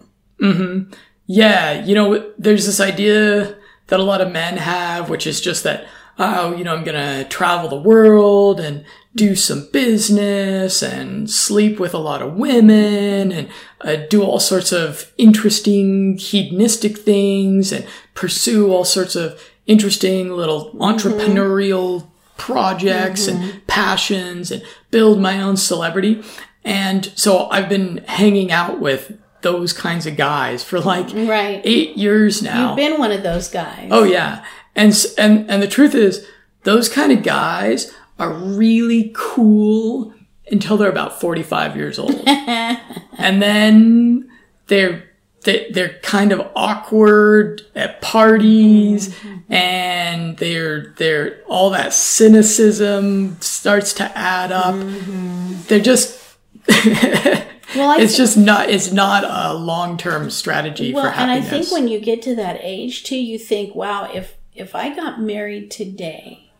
Yeah, you know, there's this idea that a lot of men have, which is just that, oh, you know, I'm gonna travel the world and do some business and sleep with a lot of women and uh, do all sorts of interesting hedonistic things and pursue all sorts of interesting little mm-hmm. entrepreneurial projects and mm-hmm. passions and build my own celebrity. And so I've been hanging out with those kinds of guys for like Right. eight years now. You've been one of those guys. oh yeah, and and and the truth is, those kind of guys are really cool until they're about forty five years old, and then they're they, they're kind of awkward at parties mm-hmm. and they're they're all that cynicism starts to add up. Mm-hmm. They're just well, I it's just not it's not a long-term strategy well, for and I think when you get to that age too, you think, wow, if if I got married today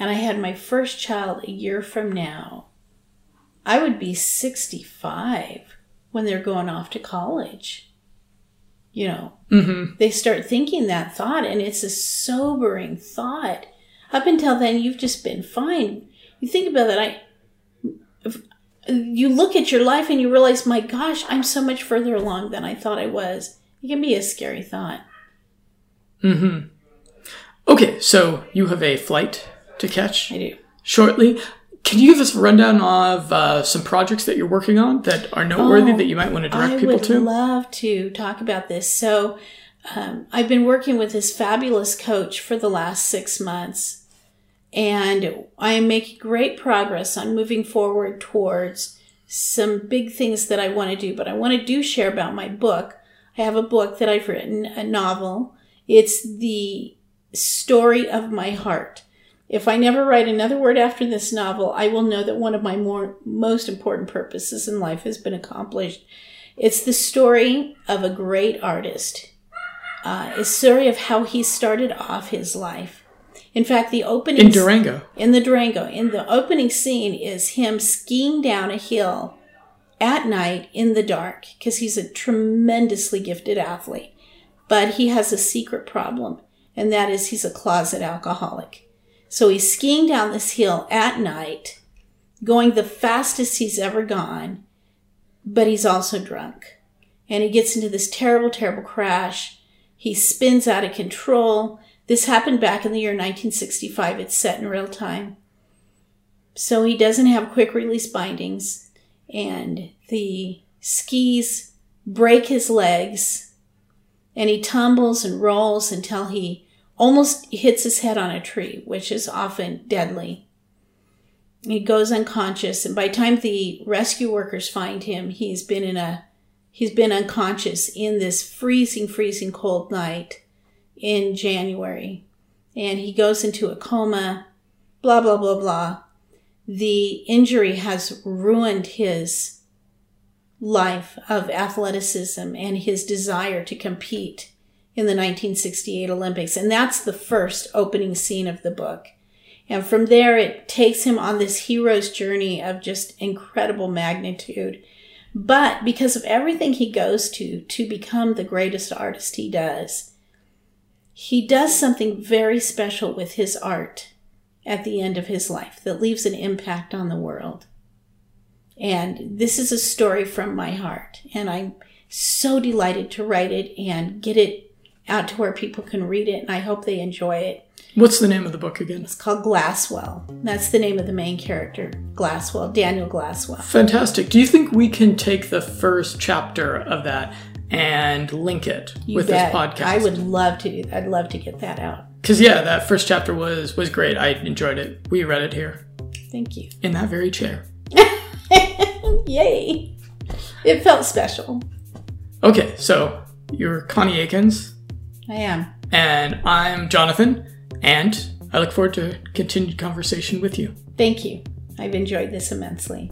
and I had my first child a year from now, I would be 65 when they're going off to college. You know, Mhm. they start thinking that thought, and it's a sobering thought. Up until then, you've just been fine. you think about that. I, you look at your life and you realize, my gosh, I'm so much further along than I thought I was. It can be a scary thought. Mm-hmm. Okay, so you have a flight to catch I do. shortly. Can you give us a rundown of uh, some projects that you're working on that are noteworthy Oh, that you might want to direct I people to? I would love to talk about this. So, um, I've been working with this fabulous coach for the last six months, and I am making great progress on moving forward towards some big things that I want to do. But I want to do share about my book. I have a book that I've written, a novel. It's the story of my heart. If I never write another word after this novel, I will know that one of my more most important purposes in life has been accomplished. It's the story of a great artist. Uh, a story of how he started off his life. In fact, the opening In Durango. in the Durango, in the opening scene is him skiing down a hill at night in the dark because he's a tremendously gifted athlete. But he has a secret problem, and that is he's a closet alcoholic. So he's skiing down this hill at night, going the fastest he's ever gone, but he's also drunk. And he gets into this terrible, terrible crash. He spins out of control. This happened back in the year 1965. It's set in real time. So he doesn't have quick release bindings, and the skis break his legs, and he tumbles and rolls until he almost hits his head on a tree, which is often deadly. He goes unconscious, and by the time the rescue workers find him, he's been in a he's been unconscious in this freezing, freezing cold night in January. And he goes into a coma, blah, blah, blah, blah. The injury has ruined his life of athleticism and his desire to compete in the 1968 Olympics. And that's the first opening scene of the book. And from there, it takes him on this hero's journey of just incredible magnitude. But because of everything he goes to to become the greatest artist he does, he does something very special with his art at the end of his life that leaves an impact on the world. And this is a story from my heart. And I'm so delighted to write it and get it out to where people can read it. And I hope they enjoy it. What's the name of the book again? It's called Glasswell. That's the name of the main character, Glasswell, Daniel Glasswell. Fantastic. Do you think we can take the first chapter of that and link it You with bet. this podcast? I would love to do that. I'd love to get that out. Because yeah, that first chapter was was great. I enjoyed it. We read it here Thank you. in that very chair. Yay. It felt special. Okay, so you're Connie Akins, I am. and I'm Jonathan, and I look forward to continued conversation with you. Thank you. I've enjoyed this immensely.